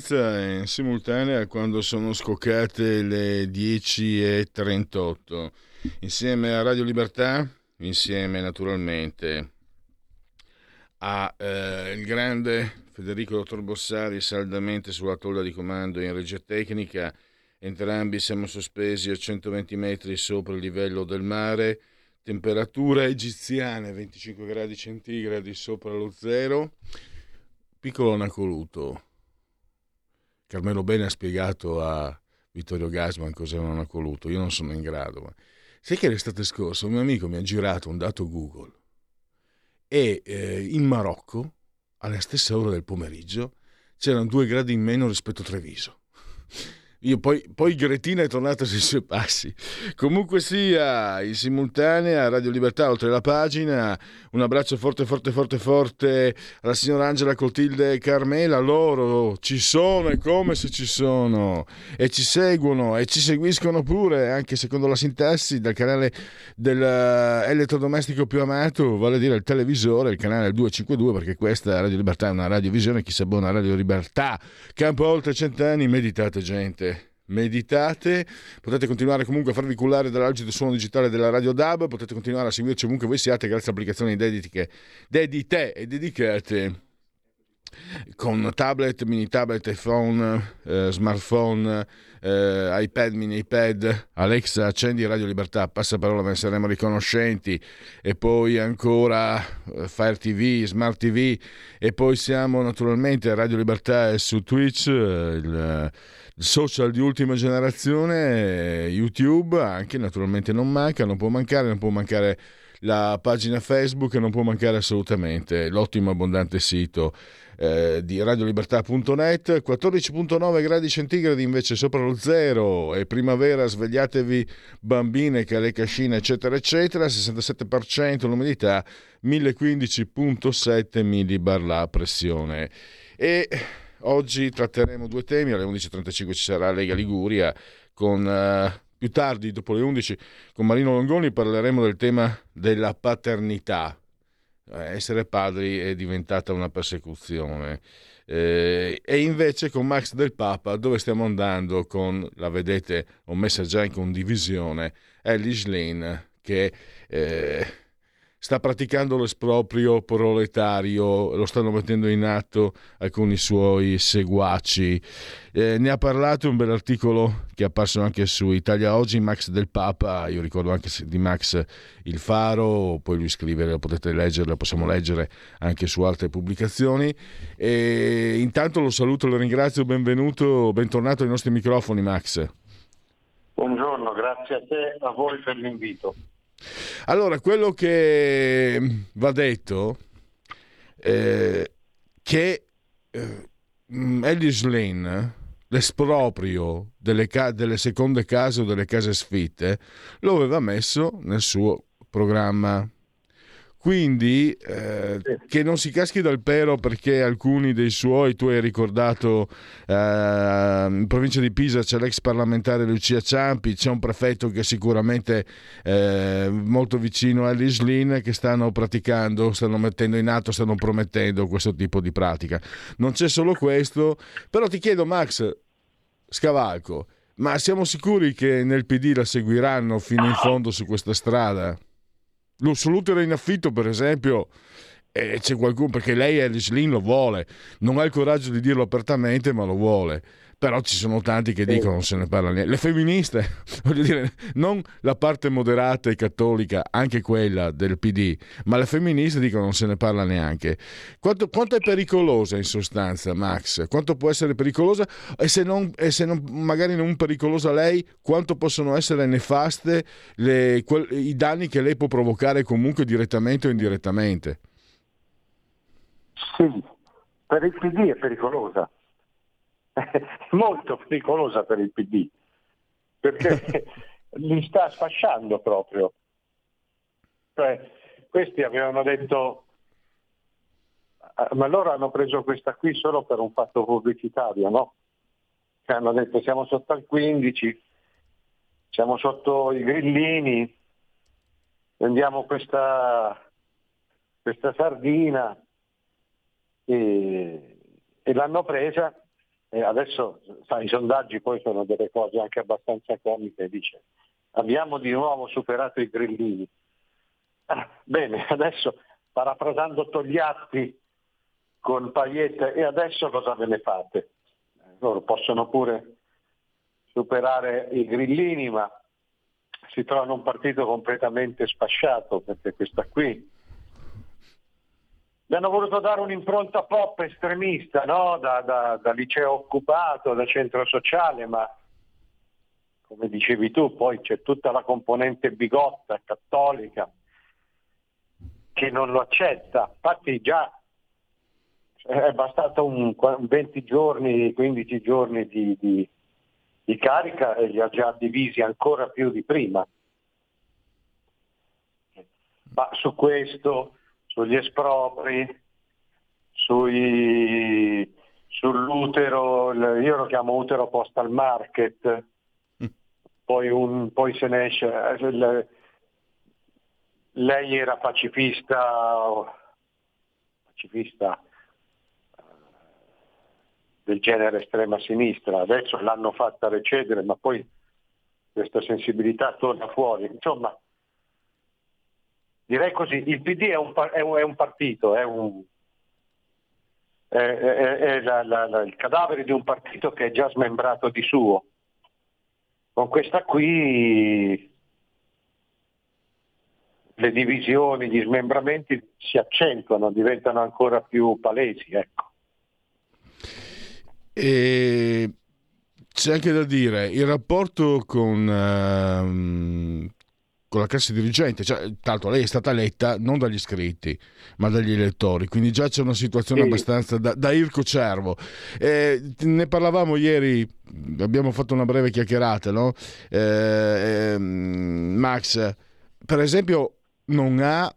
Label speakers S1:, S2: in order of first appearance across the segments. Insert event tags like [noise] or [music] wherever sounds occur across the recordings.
S1: Presenza in simultanea quando sono scoccate le 10.38 insieme a Radio Libertà, insieme naturalmente a eh, il grande Federico Dottor Bossari saldamente sulla tolla di comando in regia tecnica, entrambi siamo sospesi a 120 metri sopra il livello del mare, temperatura egiziana 25 gradi centigradi sopra lo zero, piccolo anacoluto Carmelo Bene ha spiegato a Vittorio Gasman cos'è un anacoluto, io non sono in grado. Ma... Sai che l'estate scorsa un mio amico mi ha girato un dato Google e eh, in Marocco, alla stessa ora del pomeriggio, c'erano due gradi in meno rispetto a Treviso. Io poi, poi Gretina è tornata sui suoi passi. Comunque sia, in simultanea, Radio Libertà, oltre la pagina, un abbraccio forte, forte, forte, forte alla signora Angela Clotilde e Carmela. Loro ci sono e come se ci sono. E ci seguono e ci seguiscono pure, anche secondo la sintassi, dal canale dell'elettrodomestico più amato, vale a dire il televisore, il canale 252, perché questa Radio Libertà è una radiovisione, chi sa buona Radio Libertà. Campo oltre cent'anni, meditate gente meditate, potete continuare comunque a farvi cullare dall'algido suono digitale della Radio DAB, potete continuare a seguirci ovunque voi siate grazie a applicazioni dedite e dedicate. Con tablet, mini tablet, iPhone, eh, smartphone, eh, iPad, mini iPad, Alexa, accendi Radio Libertà, passa parola, ve ne saremo riconoscenti. E poi ancora eh, Fire TV, Smart TV e poi siamo naturalmente a Radio Libertà e su Twitch, eh, il social di ultima generazione, YouTube, anche naturalmente non manca, non può mancare, non può mancare la pagina Facebook, non può mancare assolutamente l'ottimo abbondante sito eh, di radiolibertà.net, 14.9 gradi centigradi invece sopra lo zero e primavera, svegliatevi bambine, cale cascine eccetera eccetera, 67% l'umidità, 1015.7 millibar la pressione. E Oggi tratteremo due temi, alle 11.35 ci sarà Lega Liguria, con, uh, più tardi, dopo le 11, con Marino Longoni parleremo del tema della paternità. Eh, essere padri è diventata una persecuzione. Eh, e invece con Max del Papa, dove stiamo andando con, la vedete, ho messa già in condivisione, Ellie Lane, che... Eh, sta praticando l'esproprio proletario, lo stanno mettendo in atto alcuni suoi seguaci. Eh, ne ha parlato un bel articolo che è apparso anche su Italia Oggi, Max del Papa, io ricordo anche di Max Il Faro, poi lui scrive, lo potete leggere, lo possiamo leggere anche su altre pubblicazioni. E intanto lo saluto, lo ringrazio, benvenuto, bentornato ai nostri microfoni Max.
S2: Buongiorno, grazie a te, a voi per l'invito.
S1: Allora, quello che va detto è eh, che eh, Ellis Lane, l'esproprio delle, delle seconde case o delle case sfitte, lo aveva messo nel suo programma quindi eh, che non si caschi dal pero perché alcuni dei suoi, tu hai ricordato eh, in provincia di Pisa c'è l'ex parlamentare Lucia Ciampi, c'è un prefetto che è sicuramente eh, molto vicino all'Islin che stanno praticando, stanno mettendo in atto, stanno promettendo questo tipo di pratica. Non c'è solo questo, però ti chiedo Max Scavalco, ma siamo sicuri che nel PD la seguiranno fino in fondo su questa strada? L'assoluto era in affitto, per esempio, e c'è qualcuno perché lei Alice Lynn lo vuole, non ha il coraggio di dirlo apertamente, ma lo vuole. Però ci sono tanti che dicono non se ne parla neanche. Le femministe, [laughs] voglio dire, non la parte moderata e cattolica, anche quella del PD, ma le femministe dicono non se ne parla neanche. Quanto, quanto è pericolosa in sostanza, Max? Quanto può essere pericolosa? E se, non, e se non, magari non pericolosa lei, quanto possono essere nefaste le, quel, i danni che lei può provocare comunque direttamente o indirettamente?
S2: Sì, per il PD è pericolosa, [laughs] molto pericolosa per il PD, perché [laughs] li sta sfasciando proprio. Cioè, questi avevano detto, ah, ma loro hanno preso questa qui solo per un fatto pubblicitario, no? Cioè, hanno detto siamo sotto al 15, siamo sotto i grillini, vendiamo questa, questa sardina e, e l'hanno presa e adesso sai, i sondaggi poi sono delle cose anche abbastanza comiche, dice abbiamo di nuovo superato i grillini. Ah, bene, [laughs] adesso parafrasando Togliatti con Pagliette, e adesso cosa ve ne fate? Loro possono pure superare i grillini, ma si trovano un partito completamente sfasciato, perché questa qui gli hanno voluto dare un'impronta pop estremista, no? da, da, da, liceo occupato, da centro sociale, ma come dicevi tu, poi c'è tutta la componente bigotta, cattolica, che non lo accetta. Infatti già è bastato un 20 giorni, 15 giorni di, di, di carica e li ha già divisi ancora più di prima. Ma su questo sugli espropri, sui, sull'utero, io lo chiamo utero postal market, mm. poi, un, poi, se ne esce, eh, lei era pacifista, pacifista eh, del genere estrema sinistra, adesso l'hanno fatta recedere, ma poi questa sensibilità torna fuori. Insomma, direi così, il PD è un, è un, è un partito, è, un, è la, la, la, il cadavere di un partito che è già smembrato di suo. Con questa qui le divisioni, gli smembramenti si accentuano, diventano ancora più palesi. Ecco.
S1: E c'è anche da dire, il rapporto con, uh, con la classe dirigente, cioè, tanto lei è stata eletta non dagli iscritti ma dagli elettori, quindi già c'è una situazione sì. abbastanza da, da Irco Cervo. Eh, ne parlavamo ieri, abbiamo fatto una breve chiacchierata, no? Eh, eh, Max, per esempio, non ha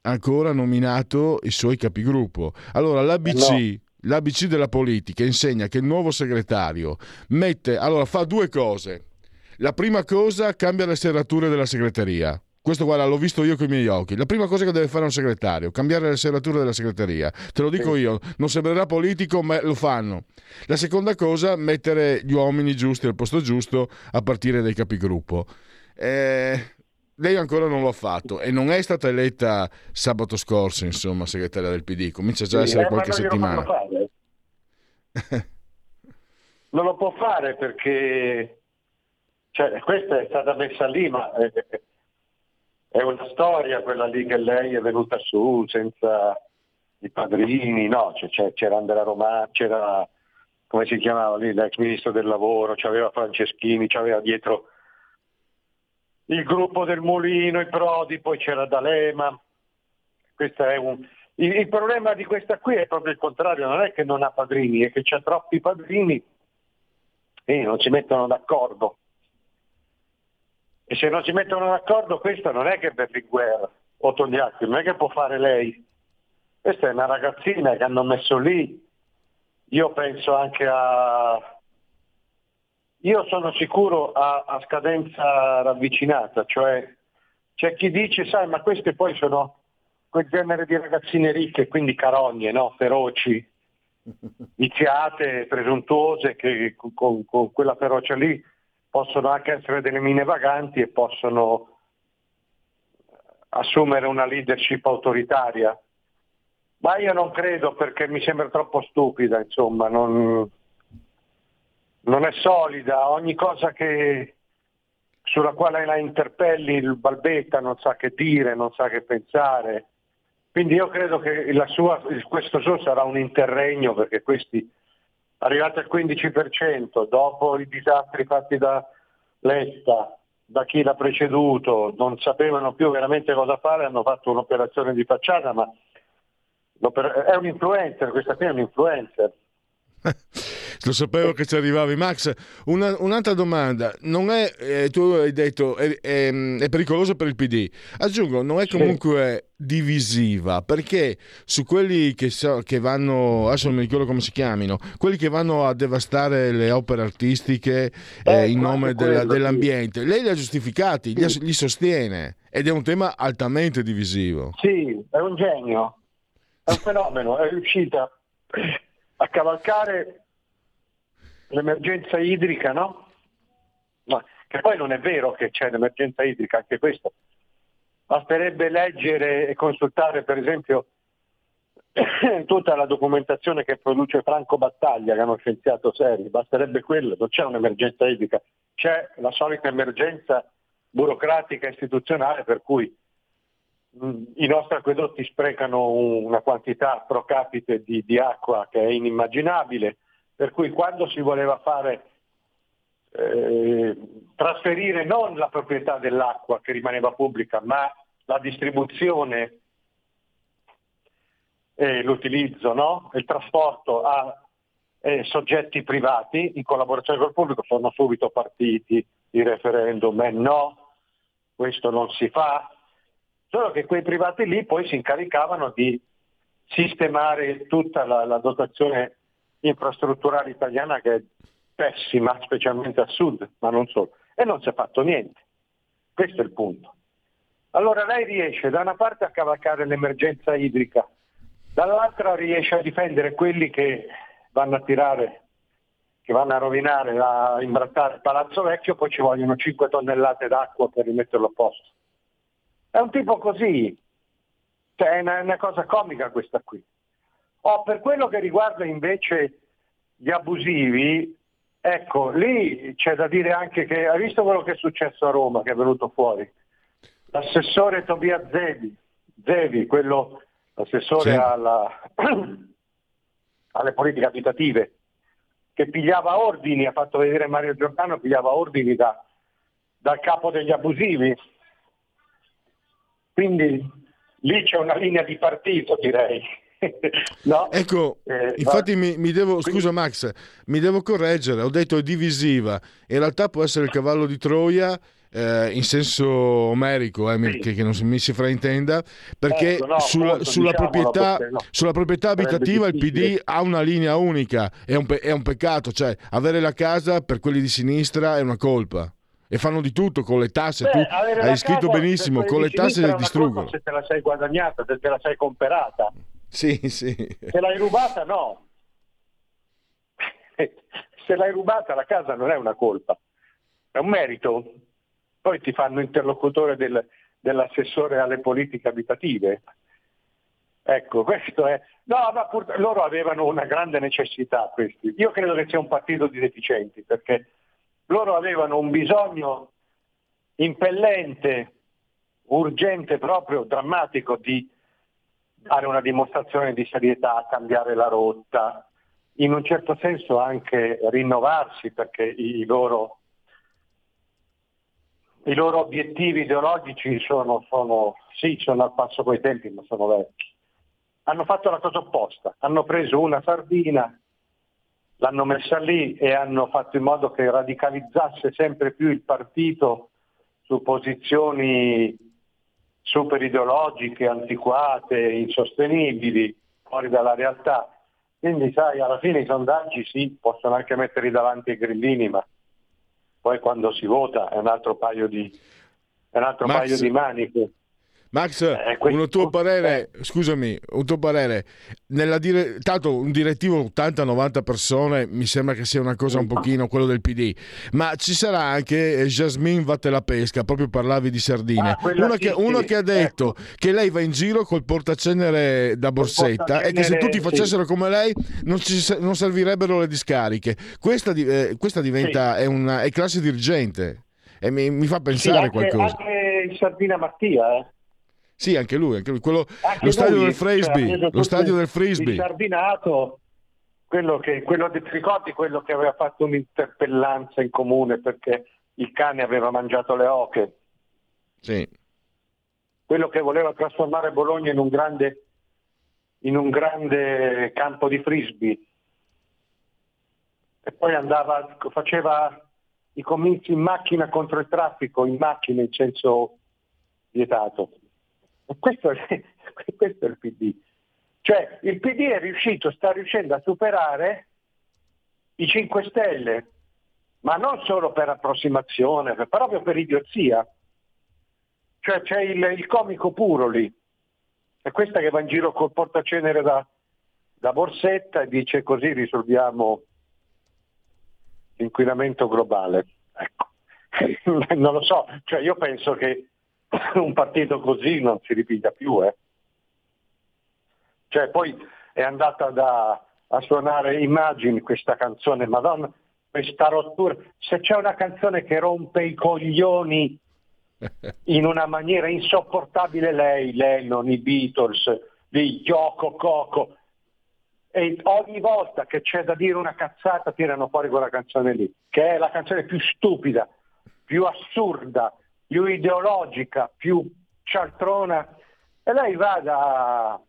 S1: ancora nominato i suoi capigruppo. Allora l'ABC... No. L'ABC della politica insegna che il nuovo segretario mette, allora fa due cose la prima cosa, cambia le serrature della segreteria. Questo guarda, l'ho visto io con i miei occhi. La prima cosa che deve fare un segretario, cambiare le serrature della segreteria. Te lo dico io, non sembrerà politico, ma lo fanno. La seconda cosa, mettere gli uomini giusti al posto giusto a partire dai capigruppo. Eh, lei ancora non l'ha fatto e non è stata eletta sabato scorso, insomma, segretaria del PD. Comincia già a essere eh, qualche settimana. [laughs]
S2: non lo può fare perché cioè, questa è stata messa lì, ma è, è, una storia quella lì che lei è venuta su senza i padrini, no, cioè, c'era Andrea Romano, c'era, come si chiamava lì, l'ex ministro del lavoro, c'aveva Franceschini, c'aveva dietro il gruppo del Mulino, i Prodi, poi c'era D'Alema. Un... il, il problema di questa qui è proprio il contrario, non è che non ha padrini, è che c'ha troppi padrini e non si mettono d'accordo. E se non si mettono d'accordo questo non è che Berlinguer o Togliatti, non è che può fare lei. Questa è una ragazzina che hanno messo lì. Io penso anche a... Io sono sicuro a, a scadenza ravvicinata, cioè c'è chi dice, sai, ma queste poi sono quel genere di ragazzine ricche, quindi carogne, no? feroci, [laughs] viziate, presuntuose, che con, con quella ferocia lì possono anche essere delle mine vaganti e possono assumere una leadership autoritaria. Ma io non credo perché mi sembra troppo stupida, insomma, non... non è solida, ogni cosa che, sulla quale la interpelli il balbetta, non sa che dire, non sa che pensare. Quindi io credo che sua, questo suo sarà un interregno perché questi arrivati al 15% dopo i disastri fatti da Letta, da chi l'ha preceduto, non sapevano più veramente cosa fare, hanno fatto un'operazione di facciata, ma è un influencer, questa qui è un influencer. [laughs]
S1: Lo sapevo che ci arrivavi, Max. Una, un'altra domanda: non è, eh, tu hai detto, è, è, è, pericoloso per il PD. Aggiungo, non è comunque divisiva perché su quelli che, so, che, vanno, adesso non mi ricordo come si chiamino, quelli che vanno a devastare le opere artistiche eh, eh, in nome della, dell'ambiente, lei li ha giustificati, li, li sostiene ed è un tema altamente divisivo.
S2: Sì, è un genio, è un fenomeno, è riuscita a cavalcare l'emergenza idrica, no? Ma, che poi non è vero che c'è l'emergenza idrica, anche questo. Basterebbe leggere e consultare per esempio [coughs] tutta la documentazione che produce Franco Battaglia, che è uno scienziato serio, basterebbe quello, non c'è un'emergenza idrica, c'è la solita emergenza burocratica istituzionale per cui mh, i nostri acquedotti sprecano una quantità pro capite di, di acqua che è inimmaginabile, per cui quando si voleva fare eh, trasferire non la proprietà dell'acqua che rimaneva pubblica, ma la distribuzione e l'utilizzo, no? il trasporto a eh, soggetti privati in collaborazione col pubblico, sono subito partiti i referendum e no, questo non si fa, solo che quei privati lì poi si incaricavano di sistemare tutta la, la dotazione infrastrutturale italiana che è pessima, specialmente a sud, ma non solo, e non si è fatto niente. Questo è il punto. Allora lei riesce da una parte a cavalcare l'emergenza idrica, dall'altra riesce a difendere quelli che vanno a tirare, che vanno a rovinare, a imbrattare il palazzo vecchio, poi ci vogliono 5 tonnellate d'acqua per rimetterlo a posto. È un tipo così, cioè è una, una cosa comica questa qui. Oh, per quello che riguarda invece gli abusivi, ecco, lì c'è da dire anche che, hai visto quello che è successo a Roma, che è venuto fuori? L'assessore Tobia Zevi, Zevi quello, l'assessore sì. alla, [clears throat] alle politiche abitative, che pigliava ordini, ha fatto vedere Mario Giordano, pigliava ordini da, dal capo degli abusivi. Quindi lì c'è una linea di partito, direi.
S1: No? Ecco, eh, infatti mi, mi, devo, scusa Max, mi devo correggere, ho detto è divisiva, in realtà può essere il cavallo di Troia eh, in senso omerico, eh, sì. che, che, non mi si fraintenda, perché ecco, no, sulla, molto, sulla, diciamo, proprietà, no. sulla, proprietà, abitativa il PD ha una linea unica, è un, è un peccato, cioè avere la casa per quelli di sinistra è una colpa e fanno di tutto con le tasse. Beh, tu hai scritto benissimo, con le tasse le distruggono.
S2: Se te la sei guadagnata, se te la sei comprata.
S1: Sì, sì.
S2: Se l'hai rubata no. Se l'hai rubata la casa non è una colpa, è un merito. Poi ti fanno interlocutore del, dell'assessore alle politiche abitative. Ecco, questo è... No, ma pur... loro avevano una grande necessità questi. Io credo che sia un partito di deficienti, perché loro avevano un bisogno impellente, urgente proprio, drammatico di fare una dimostrazione di serietà, cambiare la rotta, in un certo senso anche rinnovarsi perché i loro, i loro obiettivi ideologici sono, sono, sì, sono al passo coi tempi, ma sono vecchi. Hanno fatto la cosa opposta, hanno preso una sardina, l'hanno messa lì e hanno fatto in modo che radicalizzasse sempre più il partito su posizioni super ideologiche, antiquate, insostenibili, fuori dalla realtà. Quindi sai, alla fine i sondaggi sì, possono anche metterli davanti ai grillini, ma poi quando si vota è un altro paio di, un altro Max, paio di maniche.
S1: Max, eh, un tuo parere, eh. scusami, un tuo parere, dire, tanto un direttivo 80-90 persone mi sembra che sia una cosa un pochino quello del PD, ma ci sarà anche Jasmine Vatte la pesca, proprio parlavi di sardine, ah, uno, sì, che, uno sì. che, ha detto ecco. che lei va in giro col portacenere da borsetta e che se tutti facessero sì. come lei non, ci, non, servirebbero le discariche. Questa, eh, questa diventa, è, una, è classe dirigente e mi, mi fa pensare
S2: anche,
S1: qualcosa.
S2: Anche il Sardina Mattia, eh?
S1: Sì, anche lui, anche lui. Quello, anche lo stadio lui, del frisbee, cioè, lo stadio del frisbee.
S2: Il Sardinato, quello che, quello di Tricotti, quello che aveva fatto un'interpellanza in comune perché il cane aveva mangiato le oche.
S1: Sì.
S2: Quello che voleva trasformare Bologna in un grande, in un grande campo di frisbee. E poi andava, faceva i comizi in macchina contro il traffico, in macchina in senso vietato. Questo questo è il [laughs] PD. Cioè il PD è riuscito, sta riuscendo a superare i 5 Stelle, ma non solo per approssimazione, ma proprio per idiozia. Cioè c'è il, il comico puro lì, è questa che va in giro col portacenere da, da borsetta e dice così risolviamo l'inquinamento globale. Ecco. [laughs] non lo so, cioè io penso che [coughs] un partito così non si ripiglia più. Eh. Cioè, poi è andata da, a suonare immagini questa canzone, madonna, questa rottura. Se c'è una canzone che rompe i coglioni [laughs] in una maniera insopportabile lei, lei non i Beatles, di Yoko Coco, e ogni volta che c'è da dire una cazzata tirano fuori quella canzone lì, che è la canzone più stupida, più assurda, più ideologica, più cialtrona, e lei va da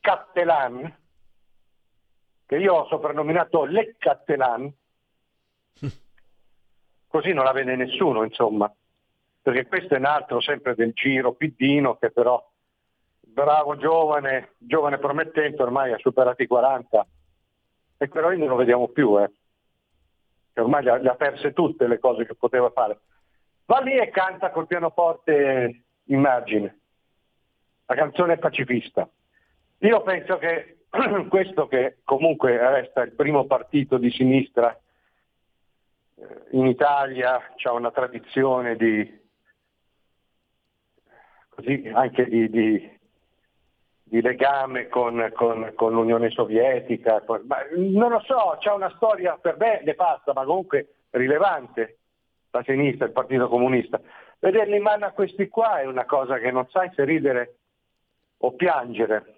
S2: Cattelan, che io ho soprannominato Le Cattelan, [laughs] così non la vede nessuno, insomma, perché questo è un altro sempre del giro piddino che però bravo giovane, giovane promettente, ormai ha superato i 40 e però noi non lo vediamo più, eh. ormai le ha perse tutte le cose che poteva fare va lì e canta col pianoforte immagine. La canzone pacifista. Io penso che [clears throat] questo che comunque resta il primo partito di sinistra eh, in Italia, ha una tradizione di, così, anche di, di, di legame con, con, con, l'Unione Sovietica, ma non lo so, c'è una storia per me nefasta, ma comunque rilevante la sinistra, il Partito Comunista. Vederli in mano a questi qua è una cosa che non sai se ridere o piangere.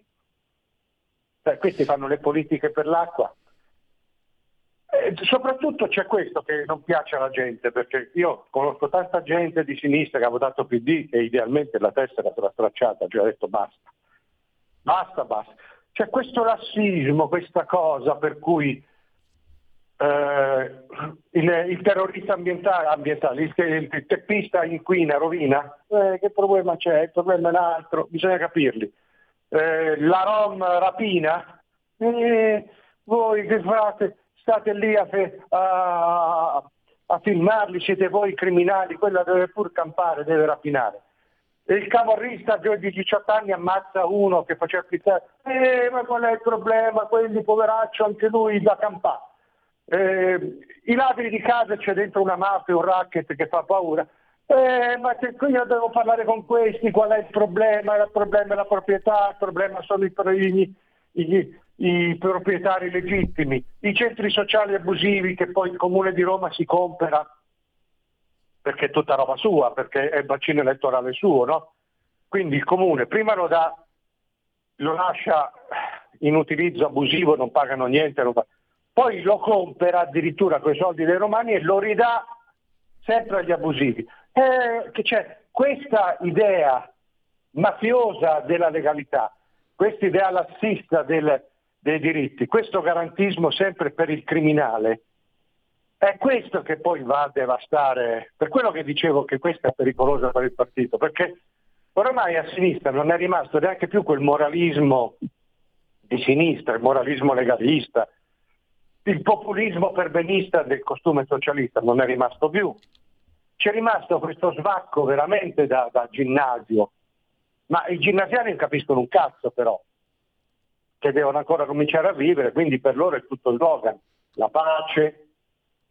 S2: Beh, questi fanno le politiche per l'acqua. E soprattutto c'è questo che non piace alla gente, perché io conosco tanta gente di sinistra che ha votato PD e idealmente la testa era stracciata, cioè ha detto basta, basta, basta. C'è questo razzismo, questa cosa per cui eh, il, il, terrorista ambientale, ambientale il, il, teppista inquina, rovina, eh, che problema c'è? Il problema è un altro, bisogna capirli. Eh, la Rom rapina, eh, voi che fate? State lì a, a, a filmarli, siete voi criminali, quella deve pur campare, deve rapinare. E il camorrista di 18 anni ammazza uno che faceva pizzare, eh, ma qual è il problema? Quelli poveraccio, anche lui da campare eh, I ladri di casa c'è dentro una mafia, un racket che fa paura. Eh, ma se io devo parlare con questi, qual è il problema? Il problema è la proprietà, il problema sono i, i, i, i proprietari legittimi, i centri sociali abusivi che poi il Comune di Roma si compra perché è tutta roba sua, perché è il bacino elettorale suo, no? Quindi il Comune prima lo dà, lo lascia in utilizzo abusivo, non pagano niente, non pagano poi lo compra addirittura con i soldi dei romani e lo ridà sempre agli abusivi. Eh, c'è questa idea mafiosa della legalità, questa idea lassista del, dei diritti, questo garantismo sempre per il criminale, è questo che poi va a devastare, per quello che dicevo che questa è pericolosa per il partito, perché ormai a sinistra non è rimasto neanche più quel moralismo di sinistra, il moralismo legalista, il populismo perbenista del costume socialista non è rimasto più. C'è rimasto questo svacco veramente da, da ginnasio, Ma i ginnasiani capiscono un cazzo però, che devono ancora cominciare a vivere, quindi per loro è tutto slogan. La pace,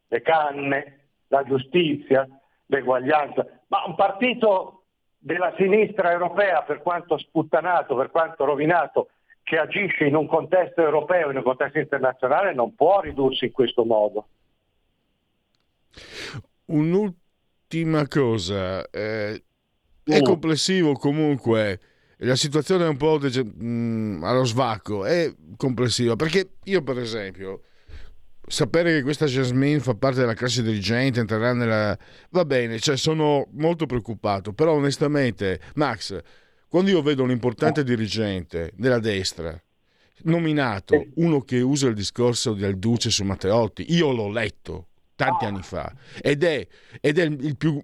S2: le canne, la giustizia, l'eguaglianza. Ma un partito della sinistra europea, per quanto sputtanato, per quanto rovinato, che agisce in un contesto europeo, in un contesto internazionale, non può ridursi in questo modo.
S1: Un'ultima cosa, eh, è mm. complessivo comunque, la situazione è un po' de- mh, mm, allo svacco, è complessiva, perché io per esempio sapere che questa Jasmine fa parte della classe dirigente, entrerà nella... va bene, cioè sono molto preoccupato, però onestamente, Max, quando io vedo un importante dirigente della destra nominato uno che usa il discorso del Duce su Matteotti, io l'ho letto tanti anni fa ed è, ed è il più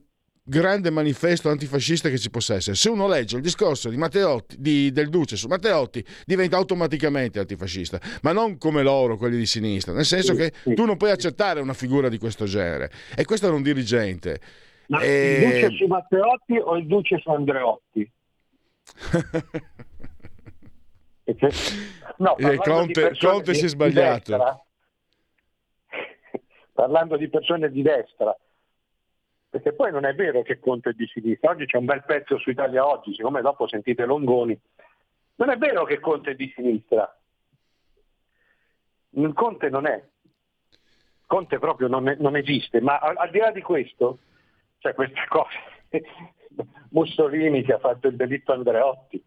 S1: grande manifesto antifascista che ci possa essere. Se uno legge il discorso di Matteotti, di, del Duce su Matteotti, diventa automaticamente antifascista, ma non come loro, quelli di sinistra, nel senso che tu non puoi accettare una figura di questo genere. E questo era un dirigente.
S2: Ma e... il Duce su Matteotti o il Duce su Andreotti? [laughs]
S1: no, eh, Conte, Conte si è sbagliato. Destra, [laughs]
S2: parlando di persone di destra, perché poi non è vero che Conte è di sinistra, oggi c'è un bel pezzo su Italia Oggi, siccome dopo sentite Longoni, non è vero che Conte è di sinistra, Conte non è, Conte proprio non, è, non esiste, ma al, al, di là di questo, c'è questa [laughs] cosa, Mussolini che ha fatto il delitto Andreotti,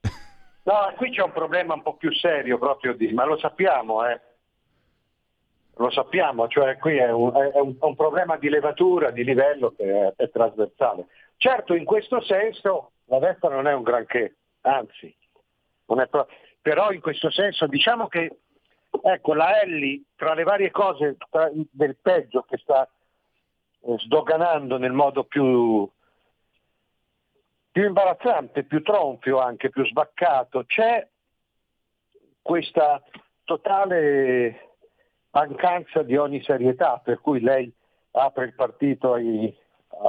S2: [laughs] no, qui c'è un problema un po' più serio proprio di, ma lo sappiamo, eh, lo sappiamo, cioè qui è un, è un, un problema di levatura, di livello che è, è, trasversale. Certo, in questo senso la destra non è un granché, anzi, pro... però in questo senso diciamo che ecco, la Elli, tra le varie cose tra, del peggio che sta eh, sdoganando nel modo più, più imbarazzante, più tronfio anche, più sbaccato, c'è questa totale mancanza di ogni serietà, per cui lei apre il partito ai,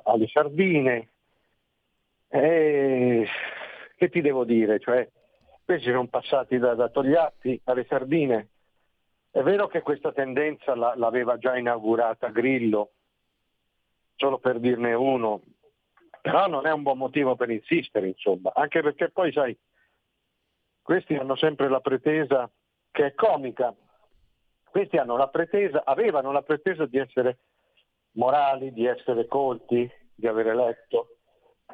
S2: alle sardine. E che ti devo dire? Cioè, questi sono passati da, da Togliatti alle sardine. È vero che questa tendenza la, l'aveva già inaugurata Grillo, solo per dirne uno, però non è un buon motivo per insistere, insomma, anche perché poi, sai, questi hanno sempre la pretesa che è comica, questi la pretesa, avevano la pretesa di essere morali, di essere colti, di avere letto.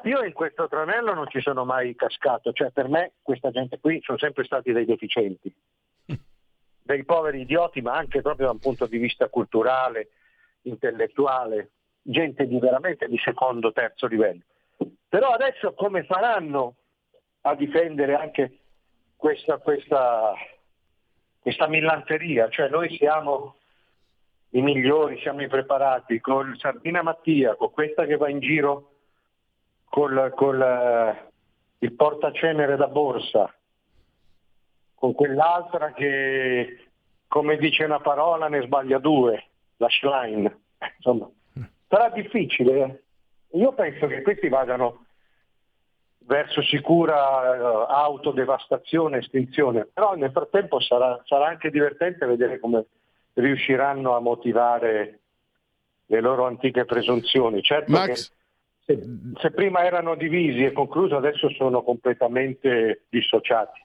S2: Io in questo tranello non ci sono mai cascato, cioè per me questa gente qui sono sempre stati dei deficienti, dei poveri idioti, ma anche proprio da un punto di vista culturale, intellettuale, gente di veramente di secondo, terzo livello. Però adesso come faranno a difendere anche questa, questa questa millanteria, cioè noi siamo i migliori, siamo i preparati, con Sardina Mattia, con questa che va in giro col, col uh, il portacenere da borsa, con quell'altra che come dice una parola ne sbaglia due, la Schlein. [laughs] Insomma, sarà difficile. Io penso che questi vadano verso sicura uh, autodevastazione, estinzione, però nel frattempo sarà, sarà, anche divertente vedere come riusciranno a motivare le loro antiche presunzioni. Certo Max... se, se prima erano divisi e conclusi, adesso sono completamente dissociati.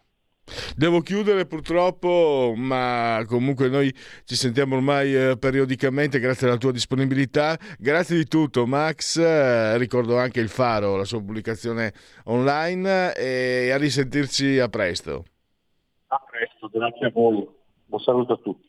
S1: Devo chiudere purtroppo, ma comunque noi ci sentiamo ormai eh, periodicamente grazie alla tua disponibilità. Grazie di tutto Max, eh, ricordo anche il Faro, la sua pubblicazione online e a risentirci a presto.
S2: A presto, grazie a voi. Un saluto a tutti.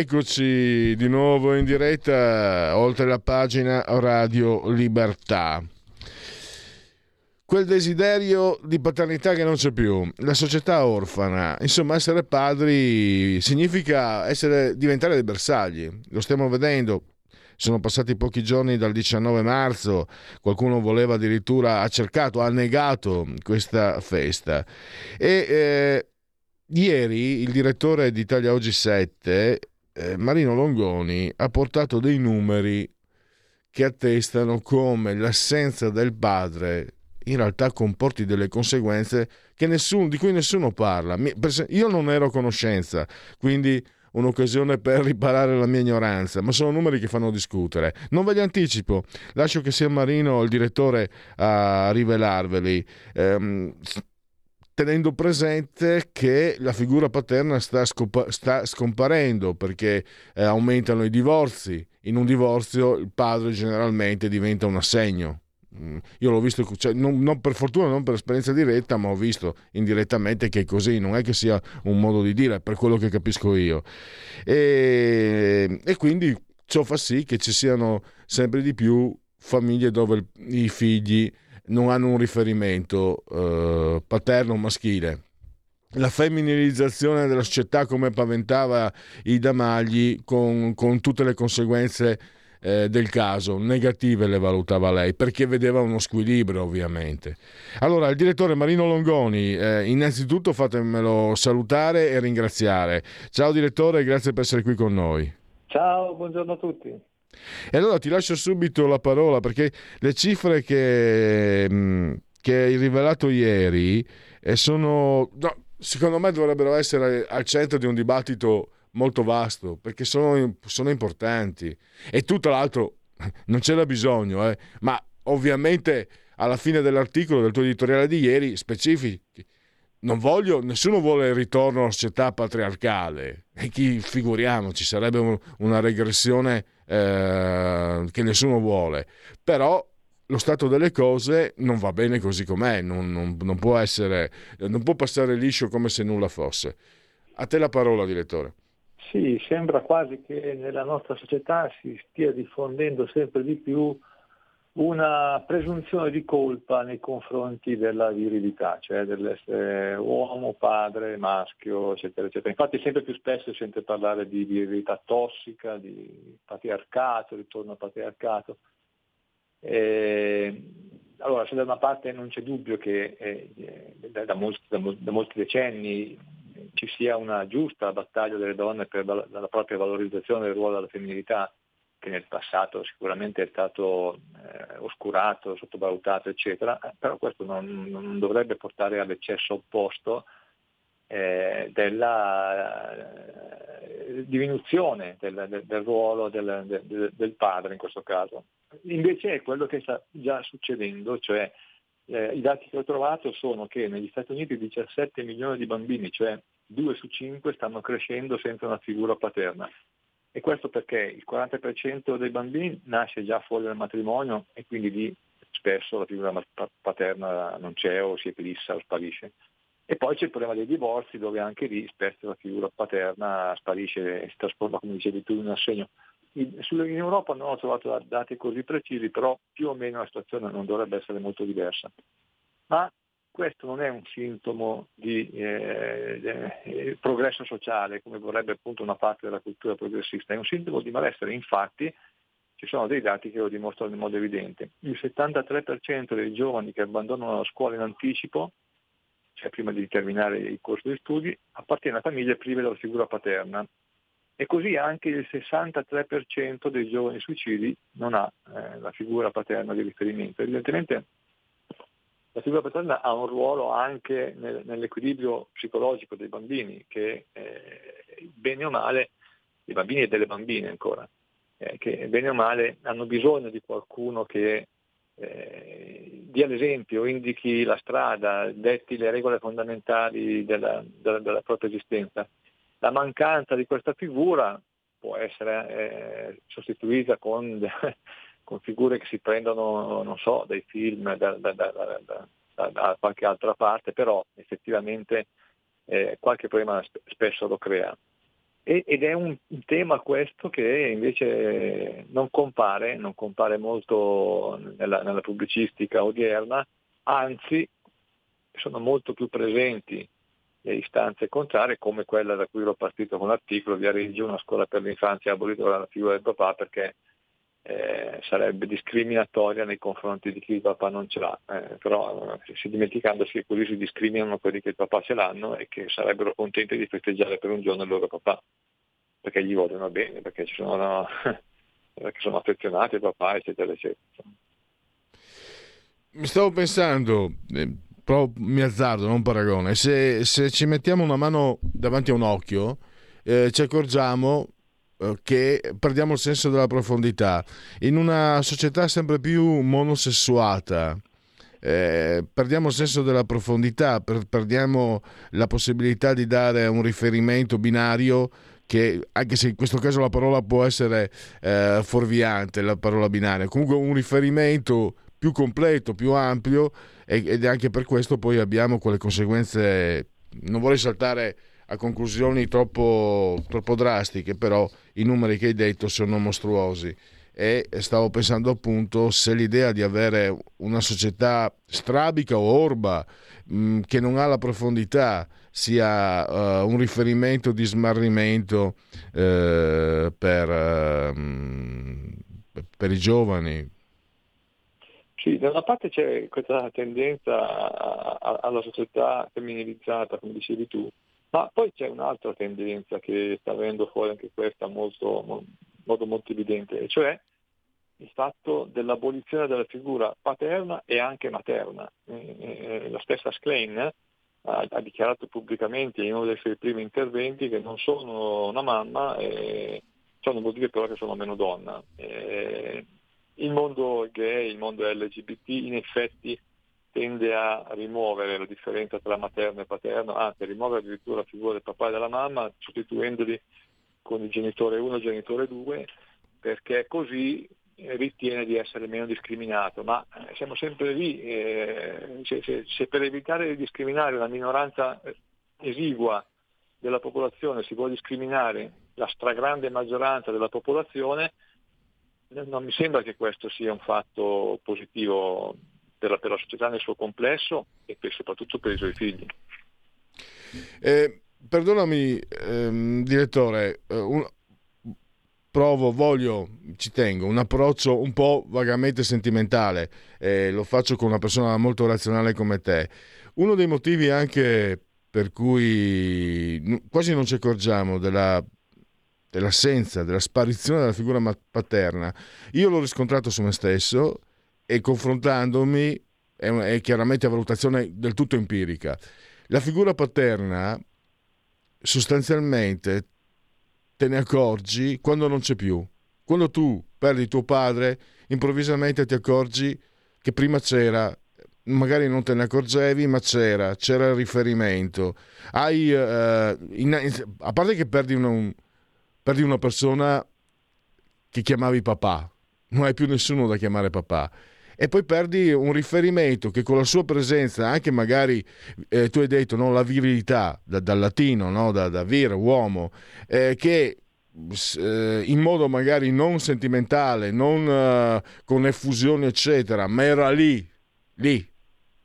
S1: Eccoci di nuovo in diretta oltre la pagina Radio Libertà. Quel desiderio di paternità che non c'è più, la società orfana, insomma essere padri significa essere, diventare dei bersagli, lo stiamo vedendo, sono passati pochi giorni dal 19 marzo, qualcuno voleva addirittura, ha cercato, ha negato questa festa. E eh, ieri il direttore di Italia Oggi 7 eh, Marino Longoni ha portato dei numeri che attestano come l'assenza del padre in realtà comporti delle conseguenze nessuno, di cui nessuno parla. Io non ero a conoscenza, quindi un'occasione per riparare la mia ignoranza, ma sono numeri che fanno discutere. Non ve li anticipo, lascio che sia Marino il direttore a rivelarveli. Ehm, tenendo presente che la figura paterna sta, scompa- sta scomparendo perché eh, aumentano i divorzi. In un divorzio il padre generalmente diventa un assegno. Mm, io l'ho visto, cioè, non, non, per fortuna, non per esperienza diretta, ma ho visto indirettamente che è così, non è che sia un modo di dire, per quello che capisco io. E, e quindi ciò fa sì che ci siano sempre di più famiglie dove i figli non hanno un riferimento eh, paterno maschile. La femminilizzazione della società come paventava Ida Magli con, con tutte le conseguenze eh, del caso, negative le valutava lei, perché vedeva uno squilibrio ovviamente. Allora, il direttore Marino Longoni, eh, innanzitutto fatemelo salutare e ringraziare. Ciao direttore, grazie per essere qui con noi.
S3: Ciao, buongiorno a tutti.
S1: E allora ti lascio subito la parola perché le cifre che, mm, che hai rivelato ieri eh, sono, no, secondo me dovrebbero essere al centro di un dibattito molto vasto perché sono, sono importanti. E tu tra l'altro [laughs] non c'era bisogno, eh, ma ovviamente alla fine dell'articolo del tuo editoriale di ieri specifichi non voglio, nessuno vuole il ritorno alla società patriarcale. E chi figuriamoci sarebbe una regressione eh, che nessuno vuole, però lo stato delle cose non va bene così com'è, non, non, non, può essere, non può passare liscio come se nulla fosse. A te la parola, direttore.
S3: Sì, sembra quasi che nella nostra società si stia diffondendo sempre di più una presunzione di colpa nei confronti della virilità, cioè dell'essere uomo, padre, maschio, eccetera, eccetera. Infatti sempre più spesso si sente parlare di virilità tossica, di patriarcato, ritorno al patriarcato. E, allora, se da una parte non c'è dubbio che eh, da, da, molti, da, molti, decenni ci sia una giusta battaglia delle donne per la, la propria valorizzazione del ruolo della femminilità, che nel passato sicuramente è stato eh, oscurato, sottovalutato, eccetera, eh, però questo non, non, dovrebbe portare all'eccesso opposto eh, della eh, diminuzione del, del, del ruolo del, del, padre in questo caso. Invece è quello che sta già succedendo, cioè eh, i dati che ho trovato sono che negli Stati Uniti 17 milioni di bambini, cioè 2 su 5, stanno crescendo senza una figura paterna. E questo perché il 40% dei bambini nasce già fuori dal matrimonio e quindi lì spesso la figura paterna non c'è o si eclissa o sparisce. E poi c'è il problema dei divorzi dove anche lì spesso la figura paterna sparisce e si trasforma, come dicevi tu, in un assegno. In Europa non ho trovato dati così precisi, però più o meno la situazione non dovrebbe essere molto diversa. Ma questo non è un sintomo di eh, eh, progresso sociale, come vorrebbe appunto una parte della cultura progressista, è un sintomo di malessere. Infatti ci sono dei dati che lo dimostrano in modo evidente. Il 73% dei giovani che abbandonano la scuola in anticipo, cioè prima di terminare il corso di studi, appartiene a famiglie prive della figura paterna. E così anche il 63% dei giovani suicidi non ha eh, la figura paterna di riferimento. Evidentemente la figura paterna ha un ruolo anche nel, nell'equilibrio psicologico dei bambini, che eh, bene o male, dei bambini e delle bambine ancora, eh, che bene o male hanno bisogno di qualcuno che eh, dia l'esempio, indichi la strada, detti le regole fondamentali della, della, della propria esistenza. La mancanza di questa figura può essere eh, sostituita con con figure che si prendono, non so, dai film, da, da, da, da qualche altra parte, però effettivamente eh, qualche problema spesso lo crea. E, ed è un, tema questo che invece non compare, non compare molto nella, nella pubblicistica odierna, anzi sono molto più presenti le istanze contrarie come quella da cui ero partito con l'articolo di Reggio, una scuola per l'infanzia abolita la figura del papà perché eh, sarebbe discriminatoria nei confronti di chi il papà non ce l'ha, eh, però eh, si dimenticandosi che così si discriminano quelli che il papà ce l'hanno e che sarebbero contenti di festeggiare per un giorno il loro papà, perché gli vogliono bene, perché, sono, [laughs] perché sono affezionati al papà, eccetera, eccetera.
S1: Mi stavo pensando, eh, però mi azzardo, non paragone, se, se ci mettiamo una mano davanti a un occhio, eh, ci accorgiamo che perdiamo il senso della profondità. In una società sempre più monosessuata, eh, perdiamo il senso della profondità, per, perdiamo la possibilità di dare un riferimento binario che anche se in questo caso la parola può essere eh, fuorviante, la parola binaria, comunque un riferimento più completo, più ampio ed anche per questo poi abbiamo quelle conseguenze, non vorrei saltare a conclusioni troppo, troppo drastiche, però i numeri che hai detto sono mostruosi e stavo pensando appunto se l'idea di avere una società strabica o orba mh, mm, che non ha la profondità sia uh, un riferimento di smarrimento uh, per, uh, per, i giovani.
S3: Sì, da una parte c'è questa tendenza alla società femminilizzata, come dicevi tu, ma poi c'è un'altra tendenza che sta venendo fuori anche questa molto, modo molto evidente, e cioè il fatto dell'abolizione della figura paterna e anche materna. La stessa Sklein ha, dichiarato pubblicamente in uno dei suoi primi interventi che non sono una mamma, eh, ciò non vuol dire però che sono meno donna. Il mondo gay, il mondo LGBT in effetti tende a rimuovere la differenza tra materno e paterno, anzi a rimuovere addirittura la figura del papà e della mamma, sostituendoli con il genitore 1 e il genitore 2, perché così ritiene di essere meno discriminato, ma eh, siamo sempre lì, eh, se, se, se, per evitare di discriminare una minoranza eh, esigua della popolazione si vuole discriminare la stragrande maggioranza della popolazione, non mi sembra che questo sia un fatto positivo per la, per la società nel suo complesso e per, soprattutto per i suoi figli.
S1: Eh, perdonami, ehm, direttore, eh, un, provo, voglio, ci tengo, un approccio un po' vagamente sentimentale, eh, lo faccio con una persona molto razionale come te. Uno dei motivi anche per cui quasi non ci accorgiamo della, dell'assenza, della sparizione della figura paterna, io l'ho riscontrato su me stesso e confrontandomi è, è chiaramente a valutazione del tutto empirica. La figura paterna sostanzialmente te ne accorgi quando non c'è più. Quando tu perdi tuo padre, improvvisamente ti accorgi che prima c'era, magari non te ne accorgevi, ma c'era, c'era il riferimento. Hai, uh, in, a parte che perdi una, un, perdi una persona che chiamavi papà, non hai più nessuno da chiamare papà e poi perdi un riferimento che con la sua presenza, anche magari eh, tu hai detto no, la virilità da, dal latino, no, da, da vir, uomo, eh, che eh, in modo magari non sentimentale, non uh, con effusione, eccetera, ma era lì, lì,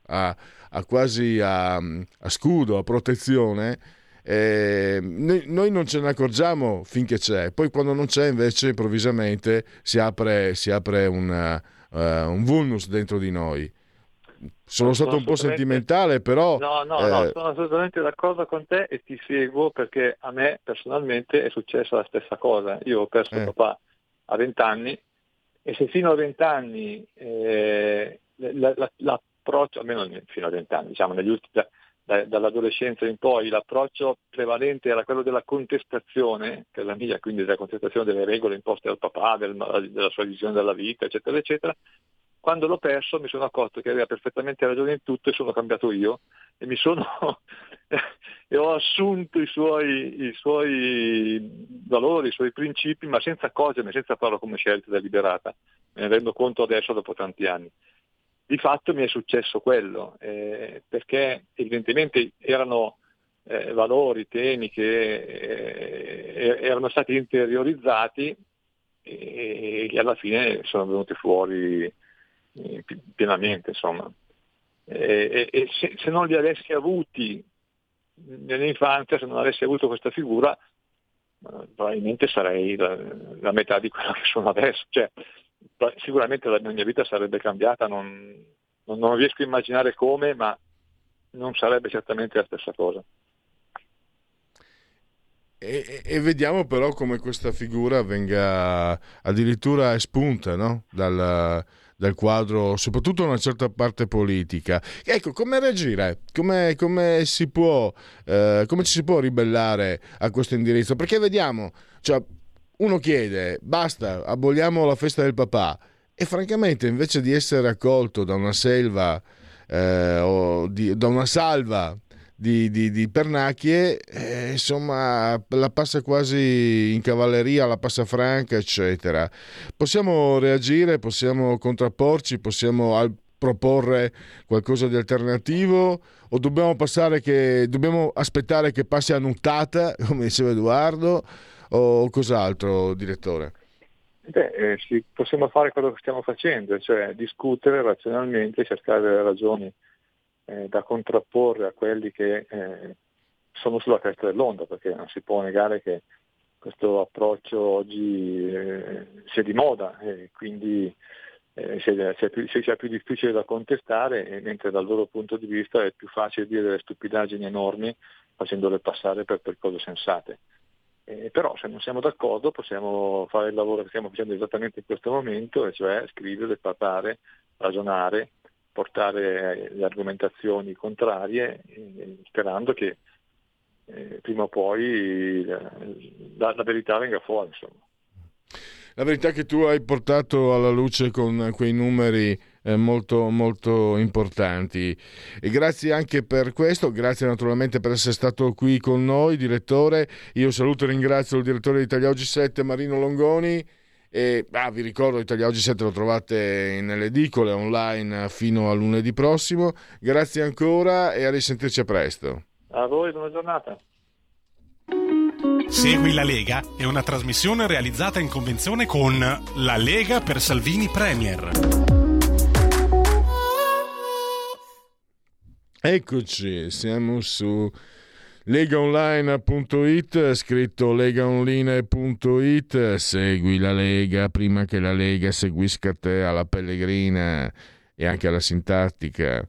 S1: a, a quasi a, a, scudo, a protezione. Eh, noi, non ce ne accorgiamo finché c'è, poi quando non c'è invece improvvisamente si apre, si apre una, uh, un vulnus dentro di noi. Sono, sono stato un po' sentimentale, però...
S3: No, no, eh... no, sono assolutamente d'accordo con te e ti seguo perché a me personalmente è successa la stessa cosa. Io ho perso eh. papà a 20 anni e se fino a 20 anni eh, la, la, l'approccio, almeno fino a 20 anni, diciamo negli ultimi, da, da, dall'adolescenza in poi, l'approccio prevalente era quello della contestazione per la mia, quindi della contestazione delle regole imposte dal papà, del, della sua visione della vita, eccetera, eccetera, quando l'ho perso mi sono accorto che aveva perfettamente ragione in tutto e sono cambiato io e sono [laughs] e ho assunto i suoi, i suoi, valori, i suoi principi, ma senza accorgermi, senza farlo come scelta deliberata. Me ne rendo conto adesso dopo tanti anni. Di fatto mi è successo quello, eh, perché evidentemente erano eh, valori, temi che eh, erano stati interiorizzati e, e alla fine sono venuti fuori eh, pienamente, insomma. E, e se, se, non li avessi avuti nell'infanzia, se non avessi avuto questa figura, eh, probabilmente sarei la, la, metà di quello che sono adesso. Cioè, sicuramente la mia vita sarebbe cambiata, non, non, riesco a immaginare come, ma non sarebbe certamente la stessa cosa.
S1: E, e, vediamo però come questa figura venga addirittura espunta no? dal, dal quadro, soprattutto una certa parte politica. Ecco, come reagire? Come, come, si può, eh, come ci si può ribellare a questo indirizzo? Perché vediamo, cioè, uno chiede, basta, aboliamo la festa del papà e francamente invece di essere accolto da una selva eh, di, da una salva di, di, di pernacchie, eh, insomma, la passa quasi in cavalleria, la passa franca, eccetera. Possiamo reagire, possiamo contrapporci, possiamo al- proporre qualcosa di alternativo o dobbiamo, che, dobbiamo aspettare che passi a nuttata, [laughs] come diceva Edoardo, o cos'altro, direttore?
S3: Beh, eh, sì, possiamo fare quello che stiamo facendo, cioè discutere razionalmente, cercare delle ragioni eh, da contrapporre a quelli che eh, sono sulla cresta dell'onda, perché non si può negare che questo approccio oggi eh, sia di moda e quindi eh, sia, sia, più, sia, più, difficile da contestare, mentre dal loro punto di vista è più facile dire delle stupidaggini enormi facendole passare per, per cose sensate. Eh, però se non siamo d'accordo possiamo fare il lavoro che stiamo facendo esattamente in questo momento, e cioè scrivere, parlare, ragionare, portare le argomentazioni contrarie, eh, sperando che eh, prima o poi la, la, la, verità venga fuori. Insomma.
S1: La verità che tu hai portato alla luce con quei numeri eh, molto, molto importanti. E grazie anche per questo, grazie naturalmente per essere stato qui con noi, direttore. Io saluto e ringrazio il direttore di Italia Oggi 7, Marino Longoni. E ah, vi ricordo, Italia Oggi 7 lo trovate nelle edicole online fino a lunedì prossimo. Grazie ancora e a risentirci a presto.
S3: A voi, buona giornata.
S4: Segui la Lega è una trasmissione realizzata in convenzione con La Lega per Salvini Premier.
S1: Eccoci, siamo su legaonline.it, scritto legaonline.it, segui la Lega prima che la Lega seguisca te alla Pellegrina e anche alla Sintattica,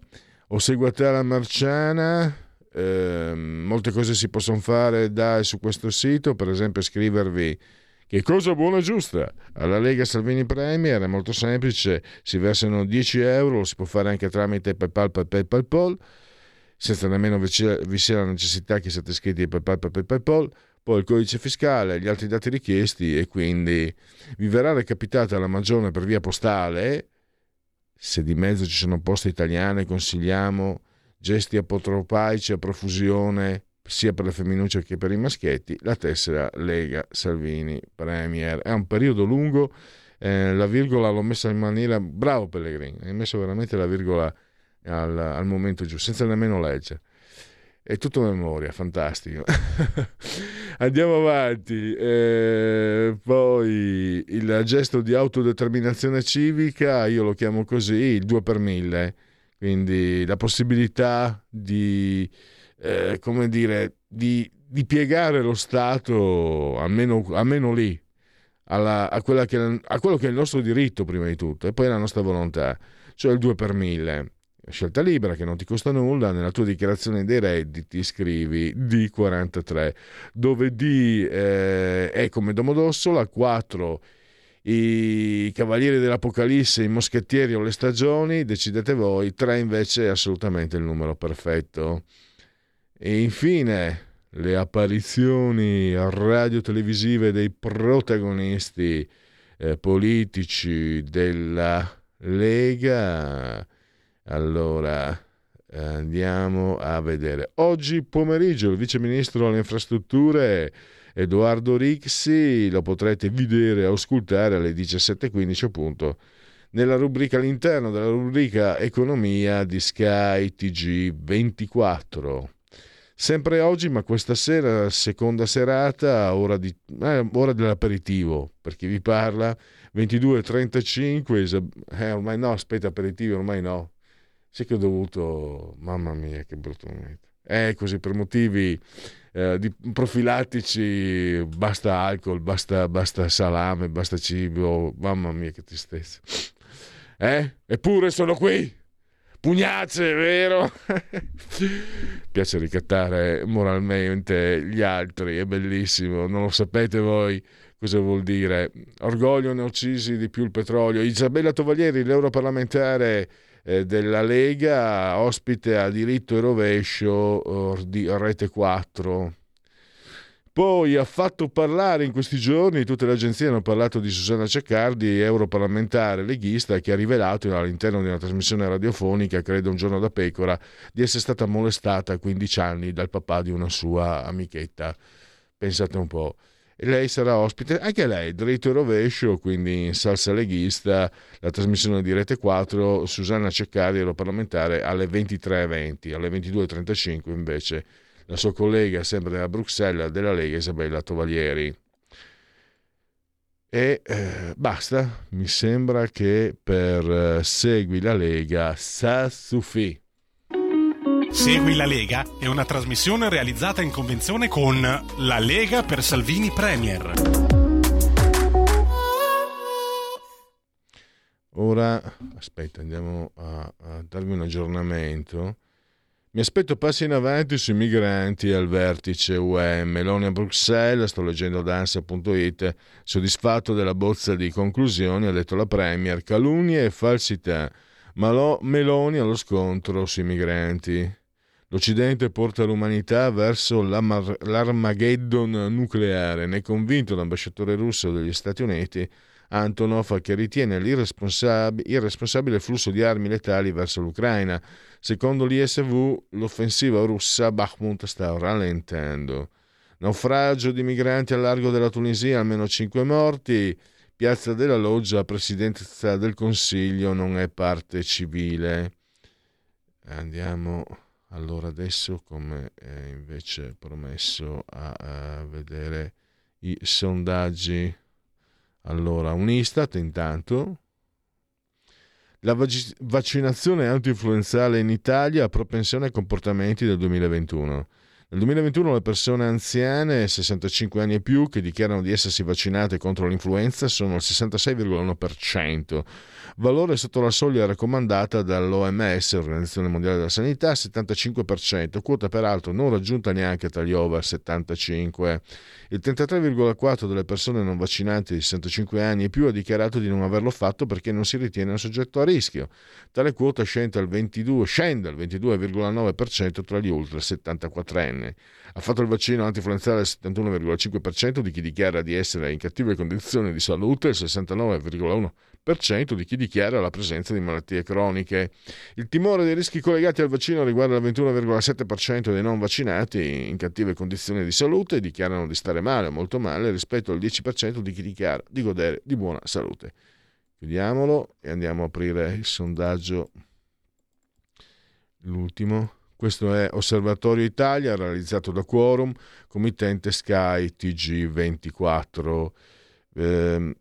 S1: o segua te alla Marciana. Eh, molte cose si possono fare da e su questo sito, per esempio scrivervi che cosa buona e giusta alla Lega Salvini Premier è molto semplice, si versano 10 euro, lo si può fare anche tramite PayPal, PayPal, PayPal senza nemmeno vi sia la necessità che siate iscritti per PayPal, per PayPal, poi il codice fiscale, gli altri dati richiesti e quindi vi verrà recapitata la magione per via postale. Se di mezzo ci sono poste italiane, consigliamo gesti apotropaici a profusione sia per le femminucce che per i maschietti, la tessera Lega Salvini Premier. È un periodo lungo, eh, la virgola l'ho messa in maniera... Bravo Pellegrini, hai messo veramente la virgola al, al momento giusto, senza nemmeno leggere. È tutto memoria, fantastico. [laughs] Andiamo avanti. Eh, poi il gesto di autodeterminazione civica, io lo chiamo così, il 2 per 1000. Quindi la possibilità di, eh, come dire, di, di, piegare lo Stato, almeno, almeno lì, alla, a, che, a quello che è il nostro diritto prima di tutto, e poi la nostra volontà, cioè il 2 per 1000 scelta libera che non ti costa nulla, nella tua dichiarazione dei redditi scrivi D43, dove D eh, è come Domodossola, 4 i Cavalieri dell'Apocalisse, i Moschettieri o le stagioni, decidete voi, 3 invece è assolutamente il numero perfetto. E infine le apparizioni radio-televisive dei protagonisti eh, politici della Lega allora, andiamo a vedere. Oggi pomeriggio il vice ministro alle infrastrutture Edoardo Rixi lo potrete vedere o ascoltare alle 17.15 appunto nella rubrica all'interno della rubrica economia di Sky TG24. Sempre oggi, ma questa sera, seconda serata, ora, di, eh, ora dell'aperitivo, per chi vi parla, 22.35, eh, ormai no, aspetta aperitivo, ormai no, sì che ho dovuto, mamma mia, che brutto momento. Eh, così per motivi eh, di profilattici, basta alcol, basta, basta salame, basta cibo, mamma mia, che tristezza. Eh? Eppure sono qui! Pugnazze, vero? [laughs] Piace ricattare moralmente gli altri, è bellissimo, non lo sapete voi cosa vuol dire. Orgoglio ne uccisi di più il petrolio. Isabella Tovaglieri, l'europarlamentare della Lega, ospite a diritto e rovescio di Rete 4. Poi ha fatto parlare in questi giorni, tutte le agenzie hanno parlato di Susanna Ceccardi, europarlamentare leghista, che ha rivelato all'interno di una trasmissione radiofonica, credo un giorno da pecora, di essere stata molestata a 15 anni dal papà di una sua amichetta. Pensate un po'. Lei sarà ospite, anche lei, dritto e rovescio, quindi in salsa leghista, la trasmissione di Rete 4, Susanna Ceccardi, europarlamentare, alle 23.20, alle 22.35 invece la sua collega sempre a Bruxelles della Lega Isabella Tovalieri. E eh, basta, mi sembra che per eh, Segui la Lega sa.
S4: Segui la Lega è una trasmissione realizzata in convenzione con La Lega per Salvini Premier.
S1: Ora, aspetta, andiamo a, a darvi un aggiornamento. Mi aspetto passi in avanti sui migranti al vertice UE. Meloni a Bruxelles, sto leggendo da ansia.it, soddisfatto della bozza di conclusioni, ha detto la Premier, calunnie e falsità. Malò Meloni allo scontro sui migranti. L'Occidente porta l'umanità verso l'Armageddon nucleare, ne è convinto l'ambasciatore russo degli Stati Uniti Antonov che ritiene l'irresponsabile flusso di armi letali verso l'Ucraina. Secondo l'ISV, l'offensiva russa a Bakhmut sta rallentando. Naufragio di migranti al largo della Tunisia, almeno 5 morti. Piazza della Loggia, presidenza del Consiglio non è parte civile. Andiamo allora adesso, come invece promesso, a, a vedere i sondaggi. Allora, un Istat intanto. La vac- vaccinazione anti-influenzale in Italia propensione ai comportamenti del 2021. Nel 2021 le persone anziane, 65 anni e più, che dichiarano di essersi vaccinate contro l'influenza sono il 66,1%, valore sotto la soglia raccomandata dall'OMS, Organizzazione Mondiale della Sanità, 75%, quota peraltro non raggiunta neanche tra gli over 75. Il 33,4% delle persone non vaccinate di 65 anni e più ha dichiarato di non averlo fatto perché non si ritiene un soggetto a rischio. Tale quota scende al 22, scende al 22,9% tra gli ultra 74 anni. Ha fatto il vaccino antinfluenzale il 71,5% di chi dichiara di essere in cattive condizioni di salute il 69,1% di chi dichiara la presenza di malattie croniche. Il timore dei rischi collegati al vaccino riguarda il 21,7% dei non vaccinati in cattive condizioni di salute e dichiarano di stare male o molto male rispetto al 10% di chi dichiara di godere di buona salute. Chiudiamolo e andiamo a aprire il sondaggio. L'ultimo. Questo è Osservatorio Italia, realizzato da Quorum, committente Sky TG24. Eh,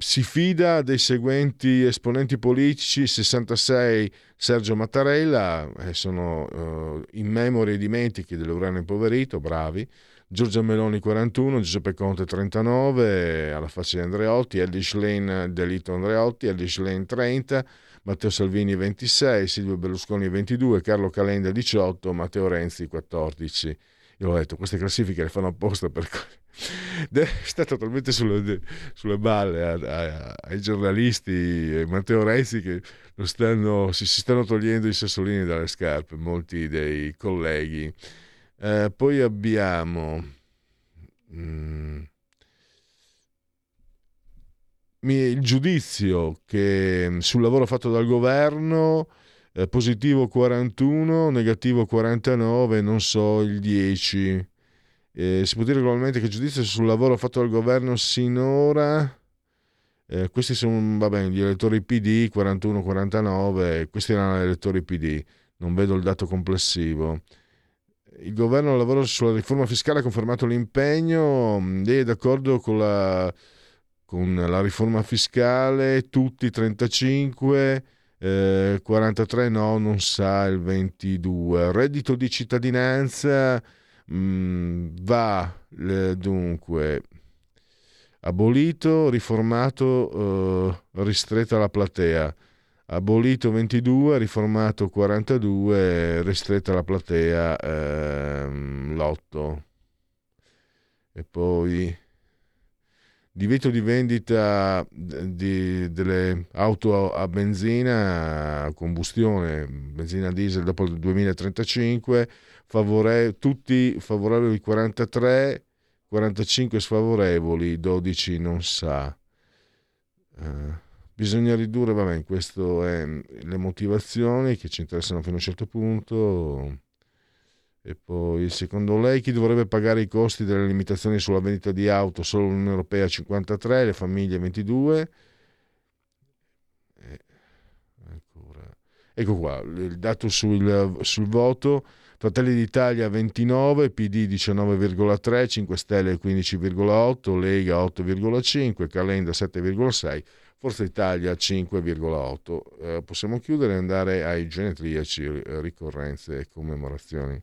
S1: si fida dei seguenti esponenti politici, 66 Sergio Mattarella, eh, sono eh, in memoria i dimentichi dell'Urano impoverito, bravi, Giorgia Meloni 41, Giuseppe Conte 39, alla faccia di Andreotti, Eldish Lane Delito Andreotti, Eldish Lane 30, Matteo Salvini 26, Silvio Berlusconi 22, Carlo Calenda 18, Matteo Renzi 14. Io ho detto, queste classifiche le fanno apposta per... [laughs] è stato talmente sulle, sulle balle a, a, ai giornalisti Matteo Renzi che stanno, si, si, stanno togliendo i sassolini dalle scarpe, molti dei colleghi. Eh, poi abbiamo... Mm, il giudizio che sul lavoro fatto dal governo eh, positivo 41, negativo 49, non so il 10. Eh, si può dire globalmente che il giudizio sul lavoro fatto dal governo sinora, eh, questi sono vabbè, gli elettori PD 41-49, questi erano gli elettori PD, non vedo il dato complessivo. Il governo lavora sulla riforma fiscale ha confermato l'impegno, mm, lei è d'accordo con la con la riforma fiscale, tutti 35, eh, 43 no, non sa il 22. Reddito di cittadinanza mh, mm, va eh, dunque abolito, riformato, eh, ristretta la platea. Abolito 22, riformato 42, ristretta la platea eh, l'8. E poi divieto di vendita di, delle auto a benzina a combustione, benzina diesel dopo il 2035, favore, tutti favorevoli 43, 45 sfavorevoli, 12 non sa. Uh, bisogna ridurre, vabbè, queste è le motivazioni che ci interessano fino a un certo punto. E poi, secondo lei, chi dovrebbe pagare i costi delle limitazioni sulla vendita di auto? Solo l'Unione Europea 53, le famiglie 22. Ecco qua, il dato sul, sul voto. Fratelli d'Italia 29, PD 19,3, 5 Stelle 15,8, Lega 8,5, Calenda 7,6, Forza Italia 5,8. Eh, possiamo chiudere e andare ai genetriaci, ricorrenze e commemorazioni.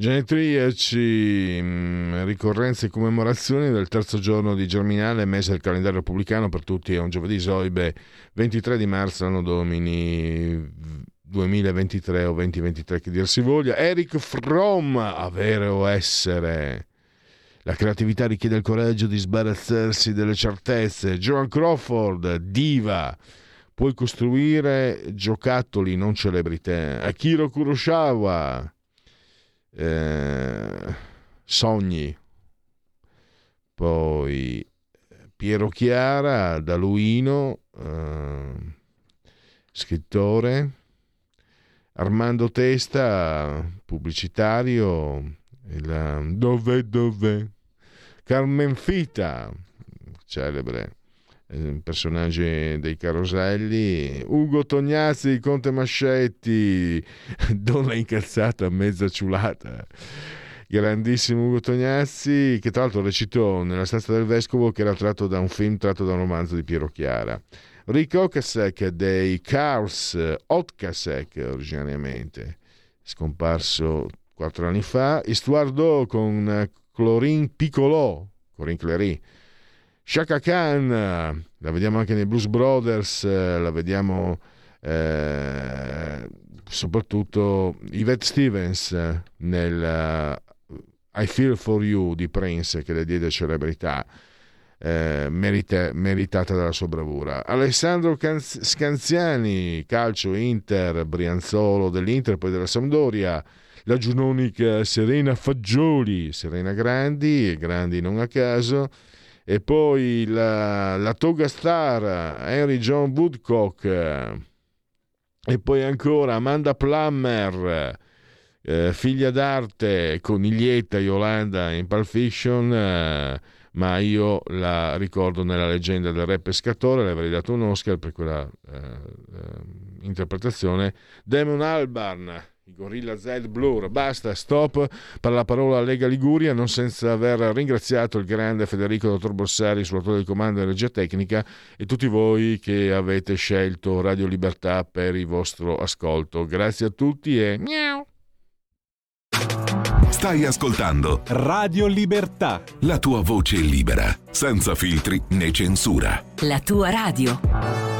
S1: Genetriaci, mm, ricorrenze e commemorazioni del terzo giorno di Germinale, mese del calendario repubblicano per tutti, è un giovedì Soibe, 23 di marzo, anno domini 2023 o 2023 che dir si voglia. Eric Fromm, avere o essere. La creatività richiede il coraggio di sbarazzarsi delle certezze. Joan Crawford, diva. Puoi costruire giocattoli, non celebrità. Akiro Kurosawa eh, Sogni, poi Piero Chiara, Daluino, eh, scrittore, Armando Testa, pubblicitario, il, dove dove, Carmen Fita, celebre personaggi dei caroselli, Ugo Tognazzi, Conte Mascetti, [laughs] donna incazzata, mezza ciulata. Grandissimo Ugo Tognazzi, che tra l'altro recitò nella stanza del vescovo, che era tratto da un film tratto da un romanzo di Piero Chiara. Rick Okasek dei Cars, Otkasek originariamente, scomparso quattro anni fa. Estuardo con Clorin Piccolò, Corin Clery, Shaka Khan, la vediamo anche nei Blues Brothers, la vediamo eh, soprattutto Yvette Stevens nel uh, I Feel For You di Prince che le diede celebrità. Eh, merita, meritata dalla sua bravura. Alessandro Scanziani, calcio Inter, Brianzolo dell'Inter, poi della Sampdoria, la giunonica Serena Fagioli, Serena Grandi, Grandi non a caso, e poi la, la Toga Star, Henry John Woodcock, e poi ancora Amanda Plummer, eh, figlia d'arte, coniglietta Yolanda in Pulp Fiction, eh, ma io la ricordo nella leggenda del re pescatore, le avrei dato un Oscar per quella eh, eh interpretazione. Damon Albarn, i Gorilla Z Blur. Basta, stop per la parola Lega Liguria, non senza aver ringraziato il grande Federico Dottor Borsari, sull'autore del comando di energia tecnica e tutti voi che avete scelto Radio Libertà per il vostro ascolto. Grazie a tutti e miau!
S5: Stai ascoltando
S4: Radio Libertà.
S5: La tua voce libera, senza filtri né censura.
S6: La tua radio.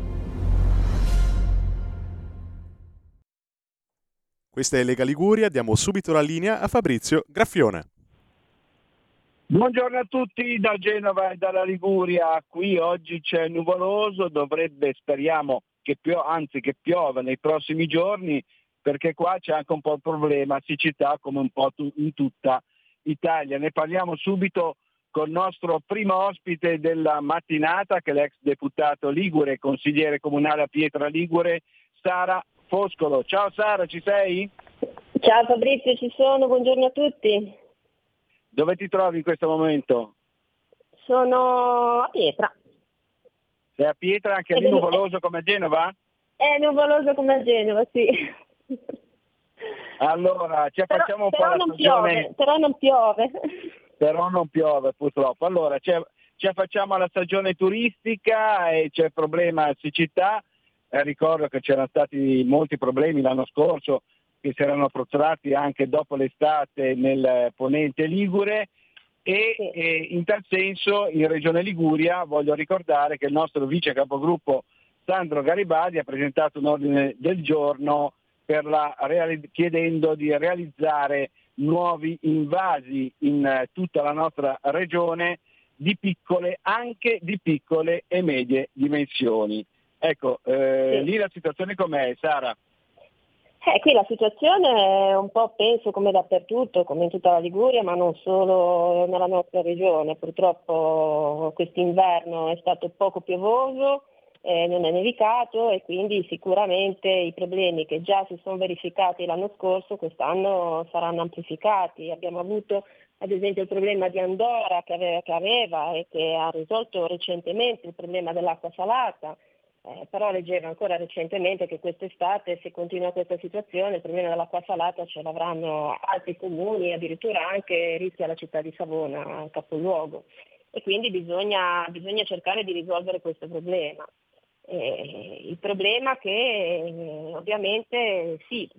S7: Questa è Lega Liguria, diamo subito la linea a Fabrizio Graffione.
S8: Buongiorno a tutti da Genova e dalla Liguria, qui oggi c'è nuvoloso, dovrebbe, speriamo, che pio- anzi che piova nei prossimi giorni, perché qua c'è anche un po' il problema siccità come un po' tu- in tutta Italia. Ne parliamo subito con il nostro primo ospite della mattinata, che è l'ex deputato Ligure, consigliere comunale a Pietra Ligure, Sara Foscolo. Ciao Sara, ci sei?
S9: Ciao Fabrizio, ci sono, buongiorno a tutti.
S8: Dove ti trovi in questo momento?
S9: Sono a Pietra.
S8: Sei a Pietra anche lì nuvoloso come a Genova?
S9: È nuvoloso come a Genova, sì.
S8: Allora, ci
S9: Però,
S8: facciamo un po'
S9: però
S8: la
S9: non
S8: stagione...
S9: piove, però non piove.
S8: però non piove purtroppo. Allora, ci facciamo la stagione turistica e c'è il problema siccità. Eh, ricordo che c'erano stati molti problemi l'anno scorso che si erano protratti anche dopo l'estate nel ponente Ligure e, e in tal senso in Regione Liguria voglio ricordare che il nostro vice capogruppo Sandro Garibaldi ha presentato un ordine del giorno per la, chiedendo di realizzare nuovi invasi in eh, tutta la nostra regione di piccole, anche di piccole e medie dimensioni. Ecco, eh,
S9: Sì.
S8: lì la situazione com'è, Sara?
S9: Eh, qui la situazione è un po' penso come dappertutto, come in tutta la Liguria, ma non solo nella nostra regione. Purtroppo quest'inverno è stato poco piovoso, eh, non è nevicato e quindi sicuramente i problemi che già si sono verificati l'anno scorso quest'anno saranno amplificati. Abbiamo avuto ad esempio il problema di Andorra che aveva, che aveva e che ha risolto recentemente il problema dell'acqua salata. Eh, però leggevo ancora recentemente che quest'estate, se continua questa situazione, il problema dell'acqua salata ce l'avranno altri comuni, addirittura anche rischia la città di Savona, capoluogo. E quindi bisogna, bisogna cercare di risolvere questo problema. Eh, il problema che eh, ovviamente sì,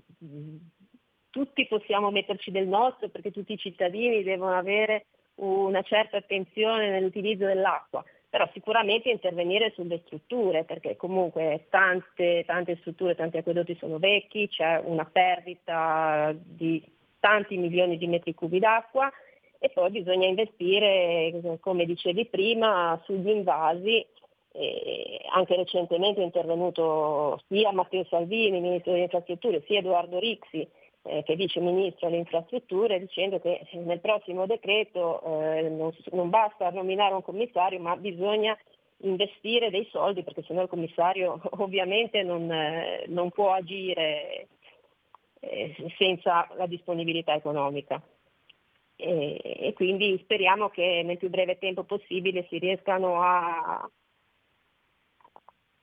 S9: tutti possiamo metterci del nostro perché tutti i cittadini devono avere una certa attenzione nell'utilizzo dell'acqua, però sicuramente intervenire sulle strutture, perché comunque tante, tante strutture, tanti acquedotti sono vecchi, c'è una perdita di tanti milioni di metri cubi d'acqua e poi bisogna investire, come dicevi prima, sugli invasi. E anche recentemente è intervenuto sia Matteo Salvini, Ministro delle Infrastrutture, sia Edoardo Rixi, eh, che Vice Ministro alle Infrastrutture, dicendo che nel prossimo decreto eh, non, non basta nominare un commissario, ma bisogna investire dei soldi perché sennò il commissario [laughs] ovviamente non, eh, non può agire eh, senza la disponibilità economica. E, e quindi speriamo che nel più breve tempo possibile si riescano a,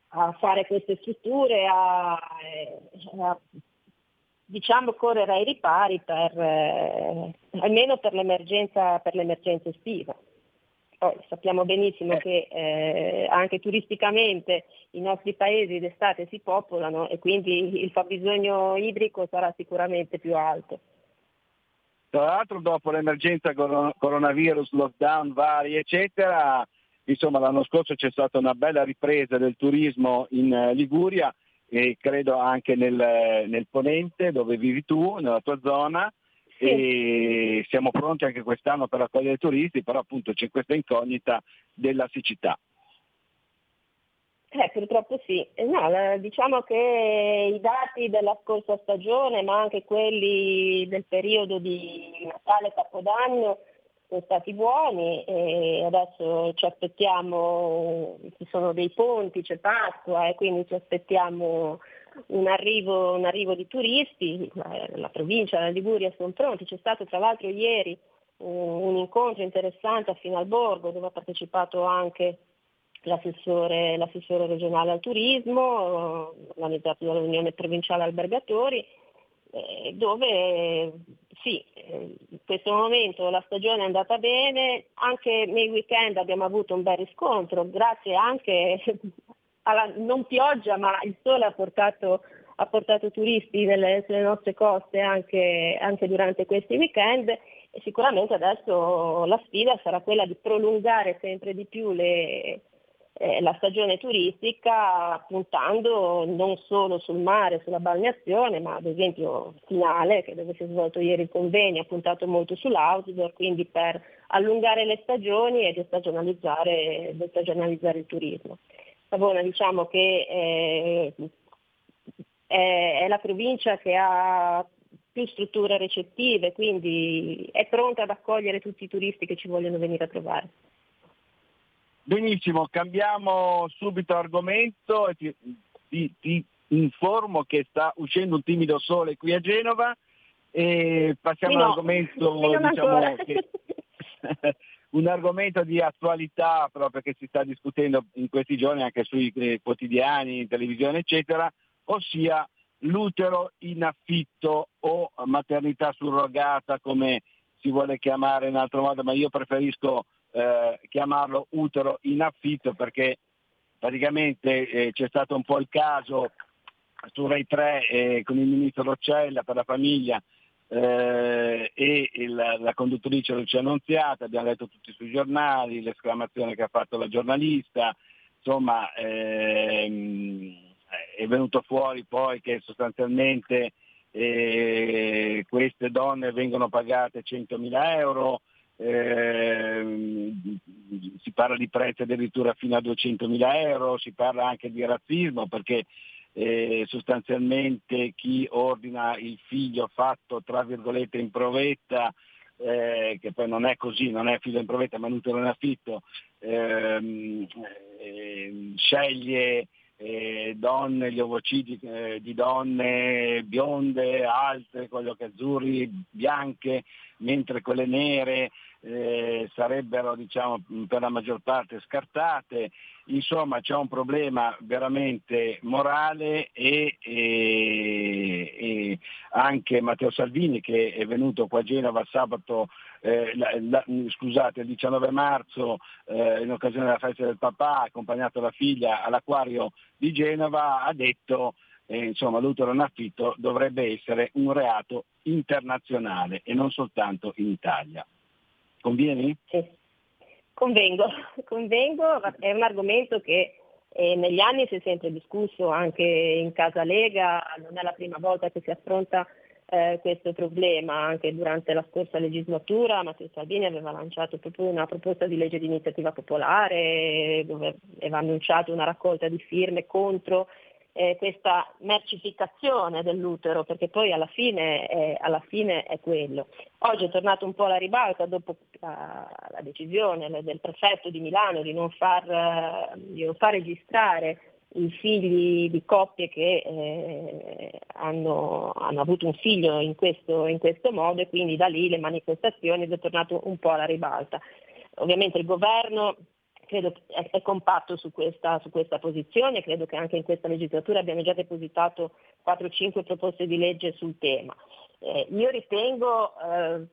S9: a fare queste strutture, a, a diciamo correre ai ripari per, eh, almeno per l'emergenza, per l'emergenza estiva. Poi sappiamo benissimo che eh, anche turisticamente i nostri paesi d'estate si popolano e quindi il fabbisogno idrico sarà sicuramente più alto.
S8: Tra l'altro dopo l'emergenza coron- coronavirus, lockdown vari eccetera, insomma l'anno scorso c'è stata una bella ripresa del turismo in eh, Liguria e credo anche nel, nel Ponente dove vivi tu, nella tua zona e siamo pronti anche quest'anno per accogliere i turisti, però appunto c'è questa incognita della siccità.
S9: Eh, purtroppo sì. Eh, no, diciamo che i dati della scorsa stagione, ma anche quelli del periodo di Natale e Capodanno, sono stati buoni e adesso ci aspettiamo, ci sono dei ponti, c'è Pasqua e quindi ci aspettiamo un arrivo, un arrivo di turisti, la provincia, la Liguria sono pronti, c'è stato tra l'altro ieri un, un incontro interessante a Finalborgo dove ha partecipato anche l'assessore, l'assessore regionale al turismo, organizzato dall'Unione Provinciale Albergatori, eh, dove sì, in questo momento la stagione è andata bene, anche nei weekend abbiamo avuto un bel riscontro, grazie anche [laughs] alla non pioggia, ma il sole ha portato, ha portato turisti nelle, sulle nostre coste anche, anche durante questi weekend e sicuramente adesso la sfida sarà quella di prolungare sempre di più le, eh, la stagione turistica puntando non solo sul mare, sulla balneazione, ma ad esempio finale, che dove si è svolto ieri il convegno, ha puntato molto sull'outdoor, quindi per allungare le stagioni e destagionalizzare, destagionalizzare il turismo. Savona diciamo che eh, è, è la provincia che ha più strutture recettive, quindi è pronta ad accogliere tutti i turisti che ci vogliono venire a trovare.
S8: Benissimo, cambiamo subito argomento e ti, ti, ti, informo che sta uscendo un timido sole qui a Genova e passiamo no, all'argomento diciamo, che, [laughs] un argomento di attualità proprio che si sta discutendo in questi giorni anche sui eh, quotidiani, in televisione eccetera, ossia l'utero in affitto o maternità surrogata come si vuole chiamare in altro modo, ma io preferisco eh, chiamarlo utero in affitto perché praticamente eh, c'è stato un po' il caso su Rai 3 eh, con il ministro Roccella per la famiglia eh, e il, la conduttrice Lucia Annunziata, abbiamo letto tutti sui giornali, l'esclamazione che ha fatto la giornalista, insomma ehm, è venuto fuori poi che sostanzialmente eh, queste donne vengono pagate 100.000 euro, eh, si parla di prezzi addirittura fino a 200.000 euro, si parla anche di razzismo perché eh, sostanzialmente chi ordina il figlio fatto tra virgolette in provetta, eh, che poi non è così, non è figlio in provetta ma utero in affitto, ehm, eh, sceglie eh, donne, gli ovocidi eh, di donne bionde, alte, con gli occhi azzurri, bianche, mentre quelle nere eh, sarebbero diciamo, per la maggior parte scartate. Insomma c'è un problema veramente morale e, e, e anche Matteo Salvini che è venuto qua a Genova sabato, eh, la, la, scusate, il 19 marzo eh, in occasione della festa del papà, accompagnato la figlia all'acquario di Genova, ha detto eh, insomma l'utero in affitto dovrebbe essere un reato internazionale e non soltanto in Italia. Convieni?
S9: Sì, convengo, [laughs] convengo, è un argomento che eh, negli anni si è sempre discusso anche in casa Lega, non è la prima volta che si affronta eh, questo problema, anche durante la scorsa legislatura Matteo Salvini aveva lanciato proprio una proposta di legge di iniziativa popolare dove aveva annunciato una raccolta di firme contro eh, questa mercificazione dell'utero, perché poi alla fine, è, alla fine, è, quello. Oggi è tornato un po' alla ribalta dopo la, la decisione del prefetto di Milano di non far, di non far registrare i figli di coppie che eh, hanno, hanno, avuto un figlio in questo, in questo modo e quindi da lì le manifestazioni è tornato un po' alla ribalta. Ovviamente il governo credo è, è compatto su questa, su questa, posizione, credo che anche in questa legislatura abbiamo già depositato 4-5 proposte di legge sul tema. Eh, io ritengo, eh,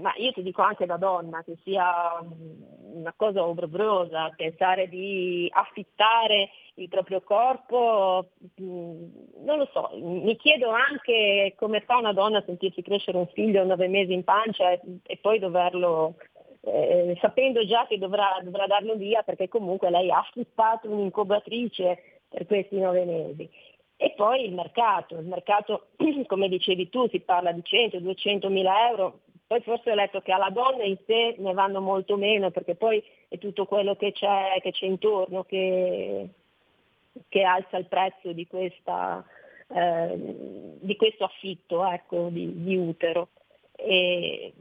S9: ma io ti dico anche da donna, che sia una cosa obbrobriosa pensare di affittare il proprio corpo, mm, non lo so, mi chiedo anche come fa una donna a sentirsi crescere un figlio a nove mesi in pancia e, e poi doverlo eh, sapendo già che dovrà, dovrà, darlo via perché comunque lei ha affittato un'incubatrice per questi nove mesi. E poi il mercato, il mercato [clears throat] come dicevi tu si parla di 100-200 mila euro, poi forse ho letto che alla donna in sé ne vanno molto meno perché poi è tutto quello che c'è, che c'è intorno che, che, alza il prezzo di, questa, eh, di questo affitto ecco, di, di utero. E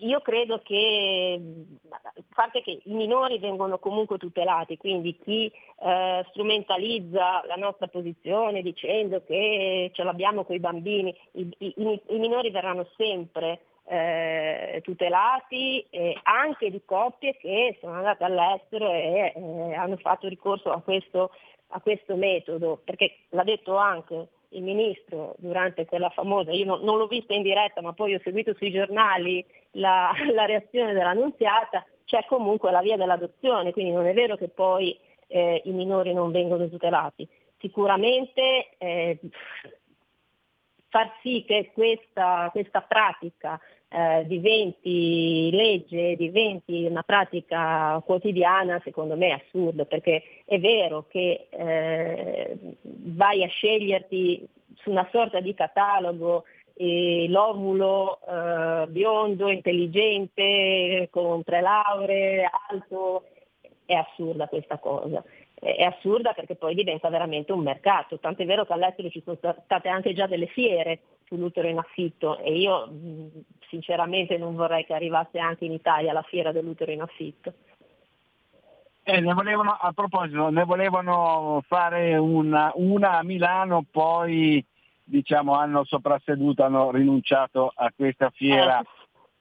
S9: io credo che, a parte che i minori vengono comunque tutelati, quindi chi eh, strumentalizza la nostra posizione dicendo che ce l'abbiamo con i bambini, i, i, i minori verranno sempre eh, tutelati eh, anche di coppie che sono andate all'estero e eh, hanno fatto ricorso a questo, a questo metodo, perché l'ha detto anche il ministro durante quella famosa, io non, non l'ho vista in diretta ma poi ho seguito sui giornali la, [laughs] la reazione dell'annunziata, c'è comunque la via dell'adozione, quindi non è vero che poi eh, i minori non vengono tutelati. Sicuramente eh, far sì che questa, questa pratica eh, diventi legge, diventi una pratica quotidiana, secondo me è assurdo, perché è vero che eh, vai a sceglierti su una sorta di catalogo eh, l'ovulo biondo, intelligente, con tre lauree, alto, è assurda questa cosa è assurda perché poi diventa veramente un mercato, tant'è vero che all'estero ci sono state anche già delle fiere sull'utero in affitto e io sinceramente non vorrei che arrivasse anche in Italia la fiera dell'utero in affitto.
S8: Eh, ne volevano, a proposito, ne volevano fare una, una a Milano, poi diciamo, hanno soprasseduto, hanno rinunciato a questa fiera. Eh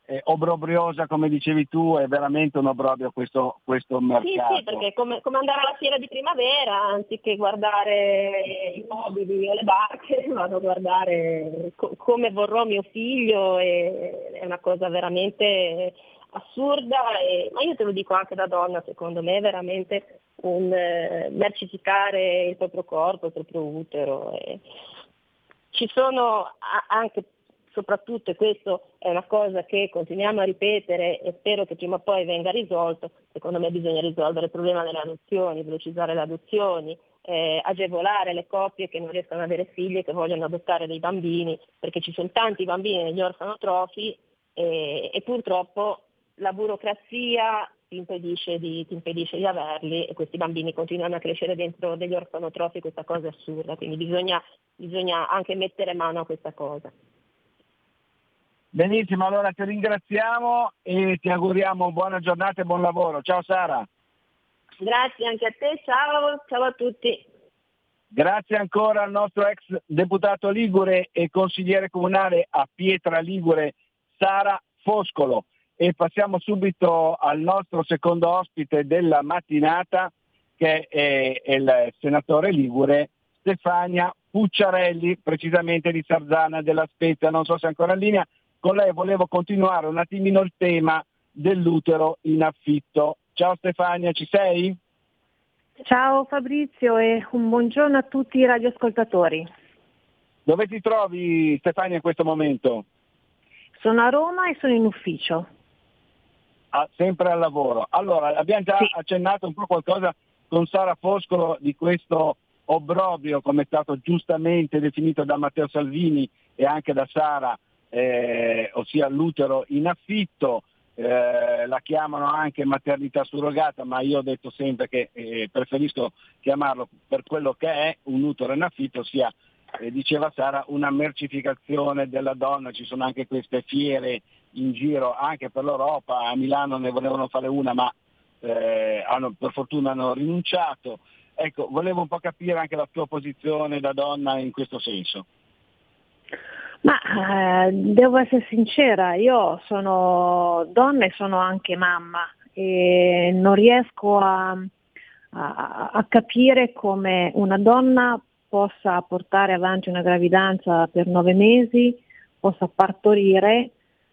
S8: eh, obrobriosa come dicevi tu, è veramente un obbrobrio questo, questo mercato.
S9: Sì, sì, perché come, come, andare alla fiera di primavera, anziché guardare i mobili o le barche, [laughs] vado a guardare co- come vorrò mio figlio, e, è una cosa veramente assurda, e, ma io te lo dico anche da donna, secondo me è veramente un eh, mercificare il proprio corpo, il proprio utero. E, ci sono anche soprattutto, e questo è una cosa che continuiamo a ripetere e spero che prima o poi venga risolto, secondo me bisogna risolvere il problema delle adozioni, velocizzare le adozioni, eh, agevolare le coppie che non riescono ad avere figli e che vogliono adottare dei bambini, perché ci sono tanti bambini negli orfanotrofi e, e purtroppo la burocrazia ti impedisce, di, ti impedisce, di, averli e questi bambini continuano a crescere dentro degli orfanotrofi, questa cosa è assurda, quindi bisogna, bisogna anche mettere mano a questa cosa.
S8: Benissimo, allora ti ringraziamo e ti auguriamo buona giornata e buon lavoro. Ciao Sara.
S9: Grazie anche a te, ciao, ciao a tutti.
S8: Grazie ancora al nostro ex deputato Ligure e consigliere comunale a Pietra Ligure, Sara Foscolo. E passiamo subito al nostro secondo ospite della mattinata, che è il senatore Ligure, Stefania Pucciarelli, precisamente di Sarzana della Spezia. Non so se è ancora in linea con lei volevo continuare un attimino il tema dell'utero in affitto. Ciao Stefania, ci sei?
S10: Ciao Fabrizio e un buongiorno a tutti i radioascoltatori.
S8: Dove ti trovi Stefania in questo momento?
S10: Sono a Roma e sono in ufficio.
S8: Ah, sempre al lavoro. Allora, abbiamo già sì. accennato un po' qualcosa con Sara Foscolo di questo obbrobrio, come è stato giustamente definito da Matteo Salvini e anche da Sara, eh, ossia l'utero in affitto, eh, la chiamano anche maternità surrogata, ma io ho detto sempre che eh, preferisco chiamarlo per quello che è un utero in affitto, ossia, eh, diceva Sara, una mercificazione della donna, ci sono anche queste fiere in giro anche per l'Europa, a Milano ne volevano fare una ma eh, hanno, per fortuna hanno rinunciato. Ecco, volevo un po' capire anche la tua posizione da donna in questo senso.
S10: Ma eh, devo essere sincera, io sono donna e sono anche mamma e non riesco a, a, a capire come una donna possa portare avanti una gravidanza per nove mesi, possa partorire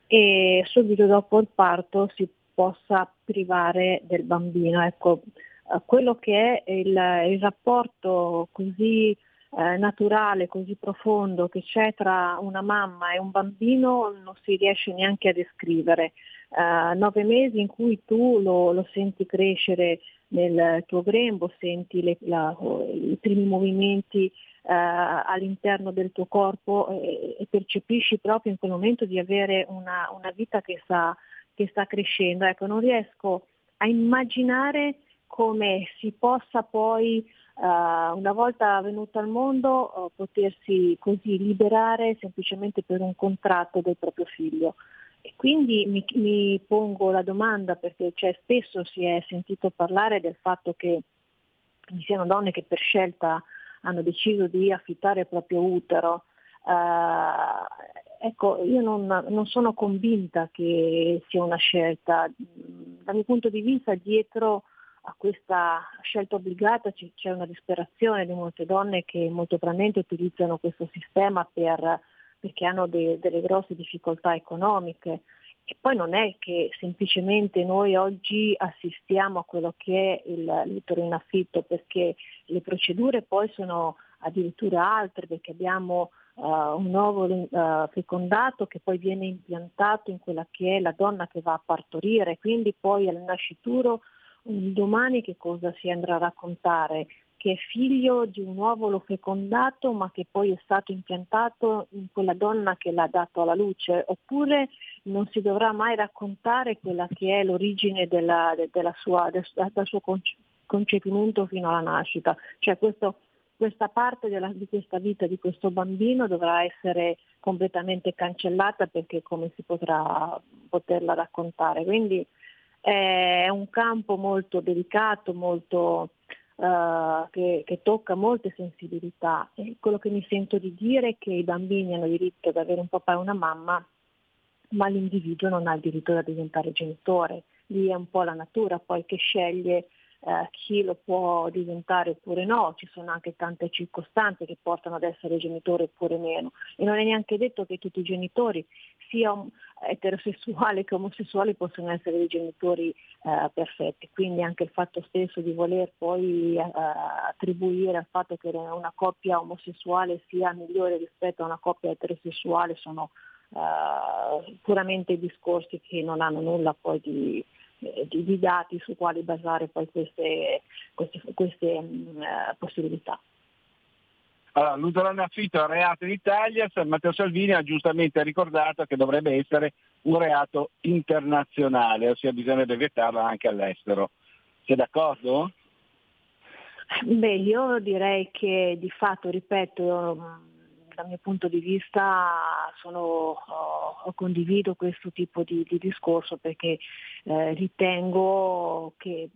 S10: e subito dopo il parto si possa privare del bambino. Ecco, eh, quello che è il, il rapporto così eh, naturale, così profondo che c'è tra una mamma e un bambino non si riesce neanche a descrivere. Eh, nove mesi in cui tu lo, lo senti crescere nel tuo grembo, senti le, la, i primi movimenti eh, all'interno del tuo corpo e, e, percepisci proprio in quel momento di avere una, una vita che sta, che sta crescendo. Ecco, non riesco a immaginare come si possa poi Uh, una volta venuto al mondo uh, potersi così liberare semplicemente per un contratto del proprio figlio. E quindi mi, mi pongo la domanda perché cioè, spesso si è sentito parlare del fatto che vi siano donne che per scelta hanno deciso di affittare il proprio utero. Uh, ecco, io non, non, sono convinta che sia una scelta. Dal mio punto di vista dietro a questa scelta obbligata c'è una disperazione di molte donne che molto probabilmente utilizzano questo sistema per, perché hanno de, delle grosse difficoltà economiche. E poi non è che semplicemente noi oggi assistiamo a quello che è il l'utero in affitto, perché le procedure poi sono addirittura altre, perché abbiamo uh, un nuovo uh, fecondato che poi viene impiantato in quella che è la donna che va a partorire, quindi poi al nascituro domani che cosa si andrà a raccontare? che è figlio di un uovo fecondato ma che poi è stato impiantato in quella donna che l'ha dato alla luce, oppure non si dovrà mai raccontare quella che è l'origine della, della sua, del, del, suo concepimento fino alla nascita. Cioè questo, questa parte della, di questa vita di questo bambino dovrà essere completamente cancellata perché come si potrà poterla raccontare. Quindi è un campo molto delicato, molto uh, che, che, tocca molte sensibilità. E quello che mi sento di dire è che i bambini hanno diritto ad avere un papà e una mamma, ma l'individuo non ha il diritto di diventare genitore. Lì è un po' la natura poi che sceglie eh, chi lo può diventare oppure no, ci sono anche tante circostanze che portano ad essere genitore oppure meno. E non è neanche detto che tutti i genitori sia eterosessuali che omosessuali possono essere dei genitori eh, perfetti, quindi anche il fatto stesso di voler poi eh, attribuire al fatto che una coppia omosessuale sia migliore rispetto a una coppia eterosessuale sono eh, puramente discorsi che non hanno nulla poi di, eh, di, di, dati su quali basare poi queste, queste, queste mh, eh, possibilità.
S8: Allora, l'utero affitto è un reato in Italia, Matteo Salvini ha giustamente ricordato che dovrebbe essere un reato internazionale, ossia bisognerebbe vietarlo anche all'estero. Sei d'accordo?
S10: Beh, io direi che di fatto, ripeto, dal mio punto di vista sono, oh, condivido questo tipo di, di discorso perché eh, ritengo che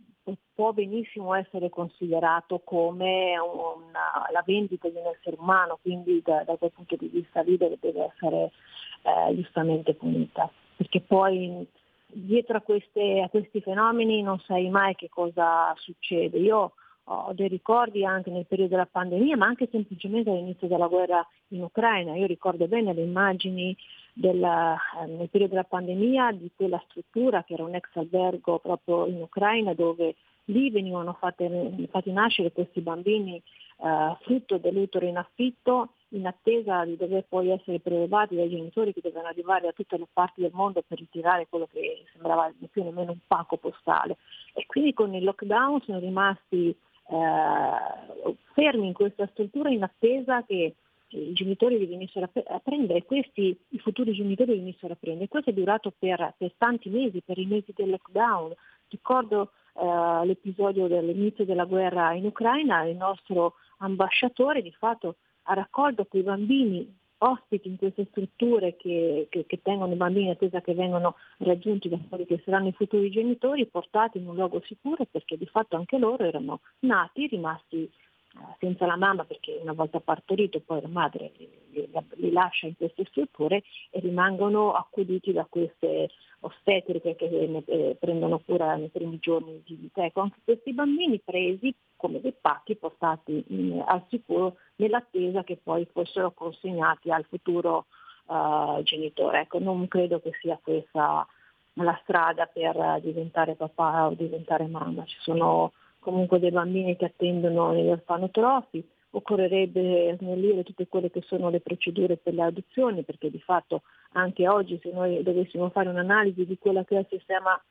S10: può benissimo essere considerato come una, la vendita di un essere umano, quindi da, da quel punto di vista lì deve, deve essere eh, giustamente punita, perché poi dietro a, queste, a, questi fenomeni non sai mai che cosa succede. Io ho dei ricordi anche nel periodo della pandemia, ma anche semplicemente all'inizio della guerra in Ucraina. Io ricordo bene le immagini della, eh, nel periodo della pandemia di quella struttura che era un ex albergo proprio in Ucraina dove lì venivano fatte, fatti nascere questi bambini eh, frutto dell'utero in affitto in attesa di dover poi essere prelevati dai genitori che dovevano arrivare da tutte le parti del mondo per ritirare quello che sembrava più o meno un pacco postale. E quindi con il lockdown sono rimasti eh, fermi in questa struttura in attesa che i genitori venissero a prendere, questi, i futuri genitori venissero a prendere. Questo è durato per, per tanti mesi, per i mesi del lockdown. Ricordo eh, l'episodio dell'inizio della guerra in Ucraina, il nostro ambasciatore di fatto ha raccolto quei bambini ospiti in queste strutture che, che, che tengono i bambini in attesa che vengano raggiunti da quelli che saranno i futuri genitori, portati in un luogo sicuro perché di fatto anche loro erano nati, rimasti senza la mamma perché una volta partorito poi la madre li, li, lascia in queste strutture e rimangono accuditi da queste ostetriche che ne, eh, prendono cura nei primi giorni di vita. Ecco, anche questi bambini presi come dei pacchi portati in, al sicuro nell'attesa che poi fossero consegnati al futuro uh, genitore. Ecco, non credo che sia questa la strada per diventare papà o diventare mamma. Ci sono comunque dei bambini che attendono negli orfanotrofi, occorrerebbe snellire tutte quelle che sono le procedure per le adozioni, perché di fatto anche oggi se noi dovessimo fare un'analisi di quello che è il sistema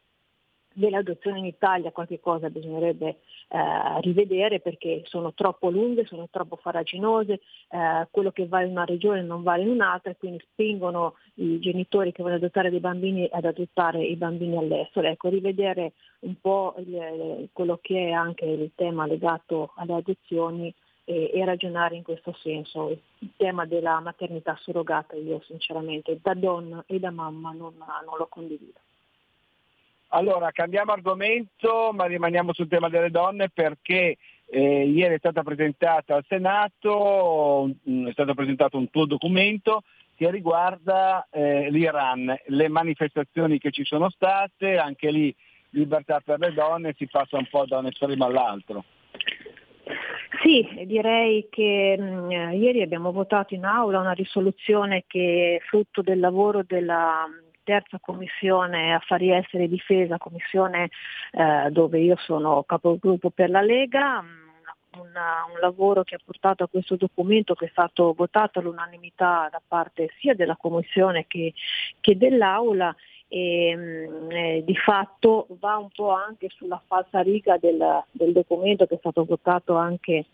S10: dell'adozione in Italia qualche cosa bisognerebbe eh, rivedere perché sono troppo lunghe, sono troppo faraginose, eh, quello che vale in una regione non vale in un'altra e quindi spingono i genitori che vogliono adottare dei bambini ad adottare i bambini all'estero. Ecco, rivedere un po' il, quello che è anche il tema legato alle adozioni e, e, ragionare in questo senso. Il tema della maternità surrogata io sinceramente da donna e da mamma non, non lo condivido.
S8: Allora, cambiamo argomento, ma rimaniamo sul tema delle donne perché eh, ieri è stata presentata al Senato, mh, è stato presentato un tuo documento che riguarda eh, l'Iran, le manifestazioni che ci sono state, anche lì libertà per le donne, si passa un po' da un estremo all'altro.
S10: Sì, direi che mh, ieri abbiamo votato in aula una risoluzione che è frutto del lavoro della terza commissione affari esteri e difesa, commissione eh, dove io sono capogruppo per la Lega, una, un lavoro che ha portato a questo documento che è stato votato all'unanimità da parte sia della Commissione che, che dell'Aula e mh, eh, di fatto va un po' anche sulla falsa riga del, del documento che è stato votato anche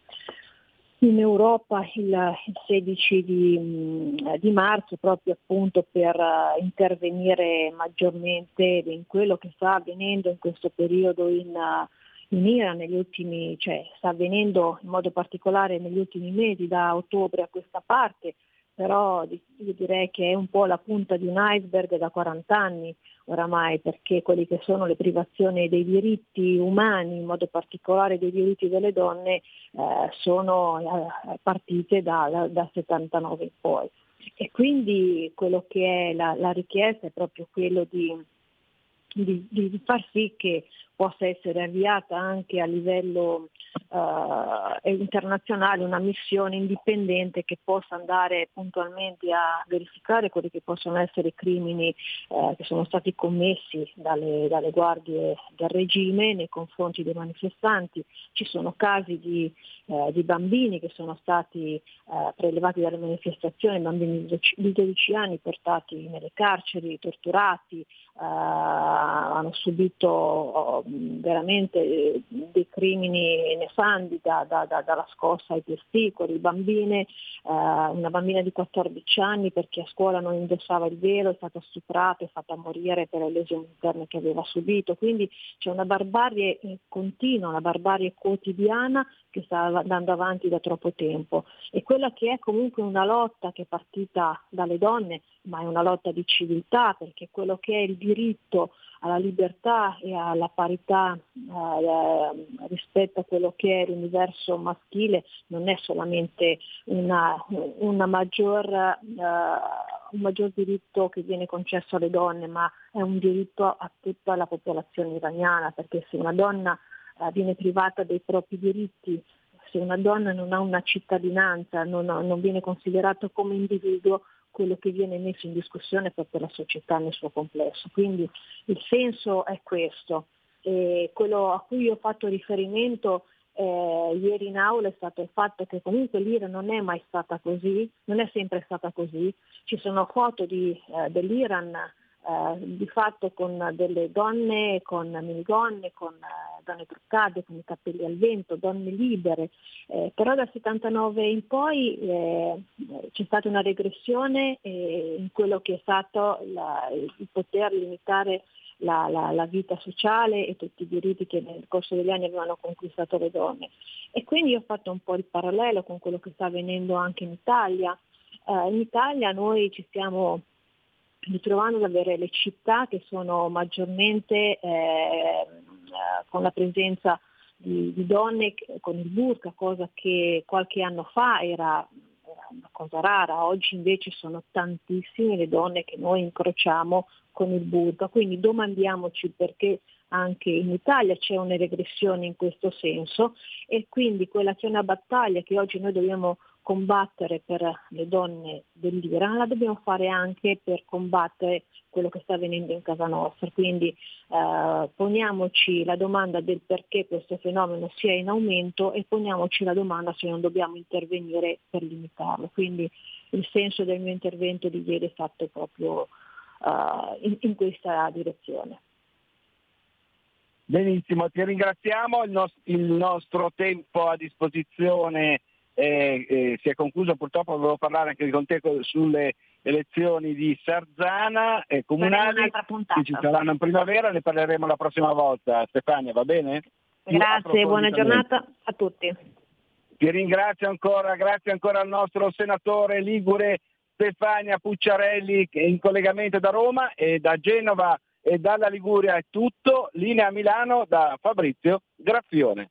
S10: in Europa il, il 16 di, di, marzo proprio appunto per uh, intervenire maggiormente in quello che sta avvenendo in questo periodo in, uh, in Iran negli ultimi, cioè sta avvenendo in modo particolare negli ultimi mesi, da ottobre a questa parte, però io direi che è un po' la punta di un iceberg da 40 anni oramai, perché quelli che sono le privazioni dei diritti umani, in modo particolare dei diritti delle donne, eh, sono eh, partite da, da, 79 in poi. E quindi quello che è la, la richiesta è proprio quello di, di, di, far sì che possa essere avviata anche a livello uh, internazionale una missione indipendente che possa andare puntualmente a verificare quelli che possono essere i crimini uh, che sono stati commessi dalle, dalle, guardie del regime nei confronti dei manifestanti. Ci sono casi di, uh, di bambini che sono stati prelevati dalle manifestazioni, bambini di 12 anni portati nelle carceri, torturati, hanno subito veramente eh, dei crimini nefandi da, da, da, dalla scossa ai testicoli, bambine, eh, una bambina di 14 anni perché a scuola non indossava il velo è stata stuprata e fatta morire per le lesioni interne che aveva subito, quindi c'è una barbarie eh, continua, una barbarie quotidiana che sta andando avanti da troppo tempo. E quella che è comunque una lotta che è partita dalle donne, ma è una lotta di civiltà perché quello che è il diritto alla libertà e alla parità eh, rispetto a quello che è l'universo maschile non è solamente una, una maggior, eh, un maggior diritto che viene concesso alle donne, ma è un diritto a tutta la popolazione iraniana, perché se una donna eh, viene privata dei propri diritti, se una donna non ha una cittadinanza, non, non viene considerato come individuo, quello che viene messo in discussione è proprio la società nel suo complesso. Quindi il senso è questo. E quello a cui ho fatto riferimento eh, ieri in aula è stato il fatto che comunque l'Iran non è mai stata così, non è sempre stata così. Ci sono foto di, eh, dell'Iran eh, di fatto con delle donne, con minigonne, con eh, donne truccate, con i capelli al vento, donne libere, eh, però dal 79 in poi eh, c'è stata una regressione eh, in quello che è stato la, il poter limitare la, la, la, vita sociale e tutti i diritti che nel corso degli anni avevano conquistato le donne. E quindi ho fatto un po' il parallelo con quello che sta avvenendo anche in Italia. Uh, in Italia noi ci stiamo ritrovando ad avere le città che sono maggiormente eh, con la presenza di, di, donne con il burka, cosa che qualche anno fa era una cosa rara, oggi invece sono tantissime le donne che noi incrociamo con il burka, quindi domandiamoci perché anche in Italia c'è una regressione in questo senso. E quindi quella che è una battaglia che oggi noi dobbiamo combattere per le donne dell'Iran, la dobbiamo fare anche per combattere quello che sta avvenendo in casa nostra. Quindi eh, poniamoci la domanda del perché questo fenomeno sia in aumento e poniamoci la domanda se non dobbiamo intervenire per limitarlo. Quindi il senso del mio intervento di ieri è stato proprio uh, in, in questa direzione.
S8: Benissimo, ti ringraziamo, il, nos- il nostro tempo a disposizione eh, eh, si è concluso purtroppo, volevo parlare anche con te sulle elezioni di Sarzana e comunali che ci saranno in primavera, ne parleremo la prossima volta. Stefania, va bene?
S10: Grazie, buona giornata a tutti.
S8: Ti ringrazio ancora, grazie ancora al nostro senatore Ligure Stefania Pucciarelli che in collegamento da Roma e da Genova e dalla Liguria è tutto. Linea Milano da Fabrizio Graffione.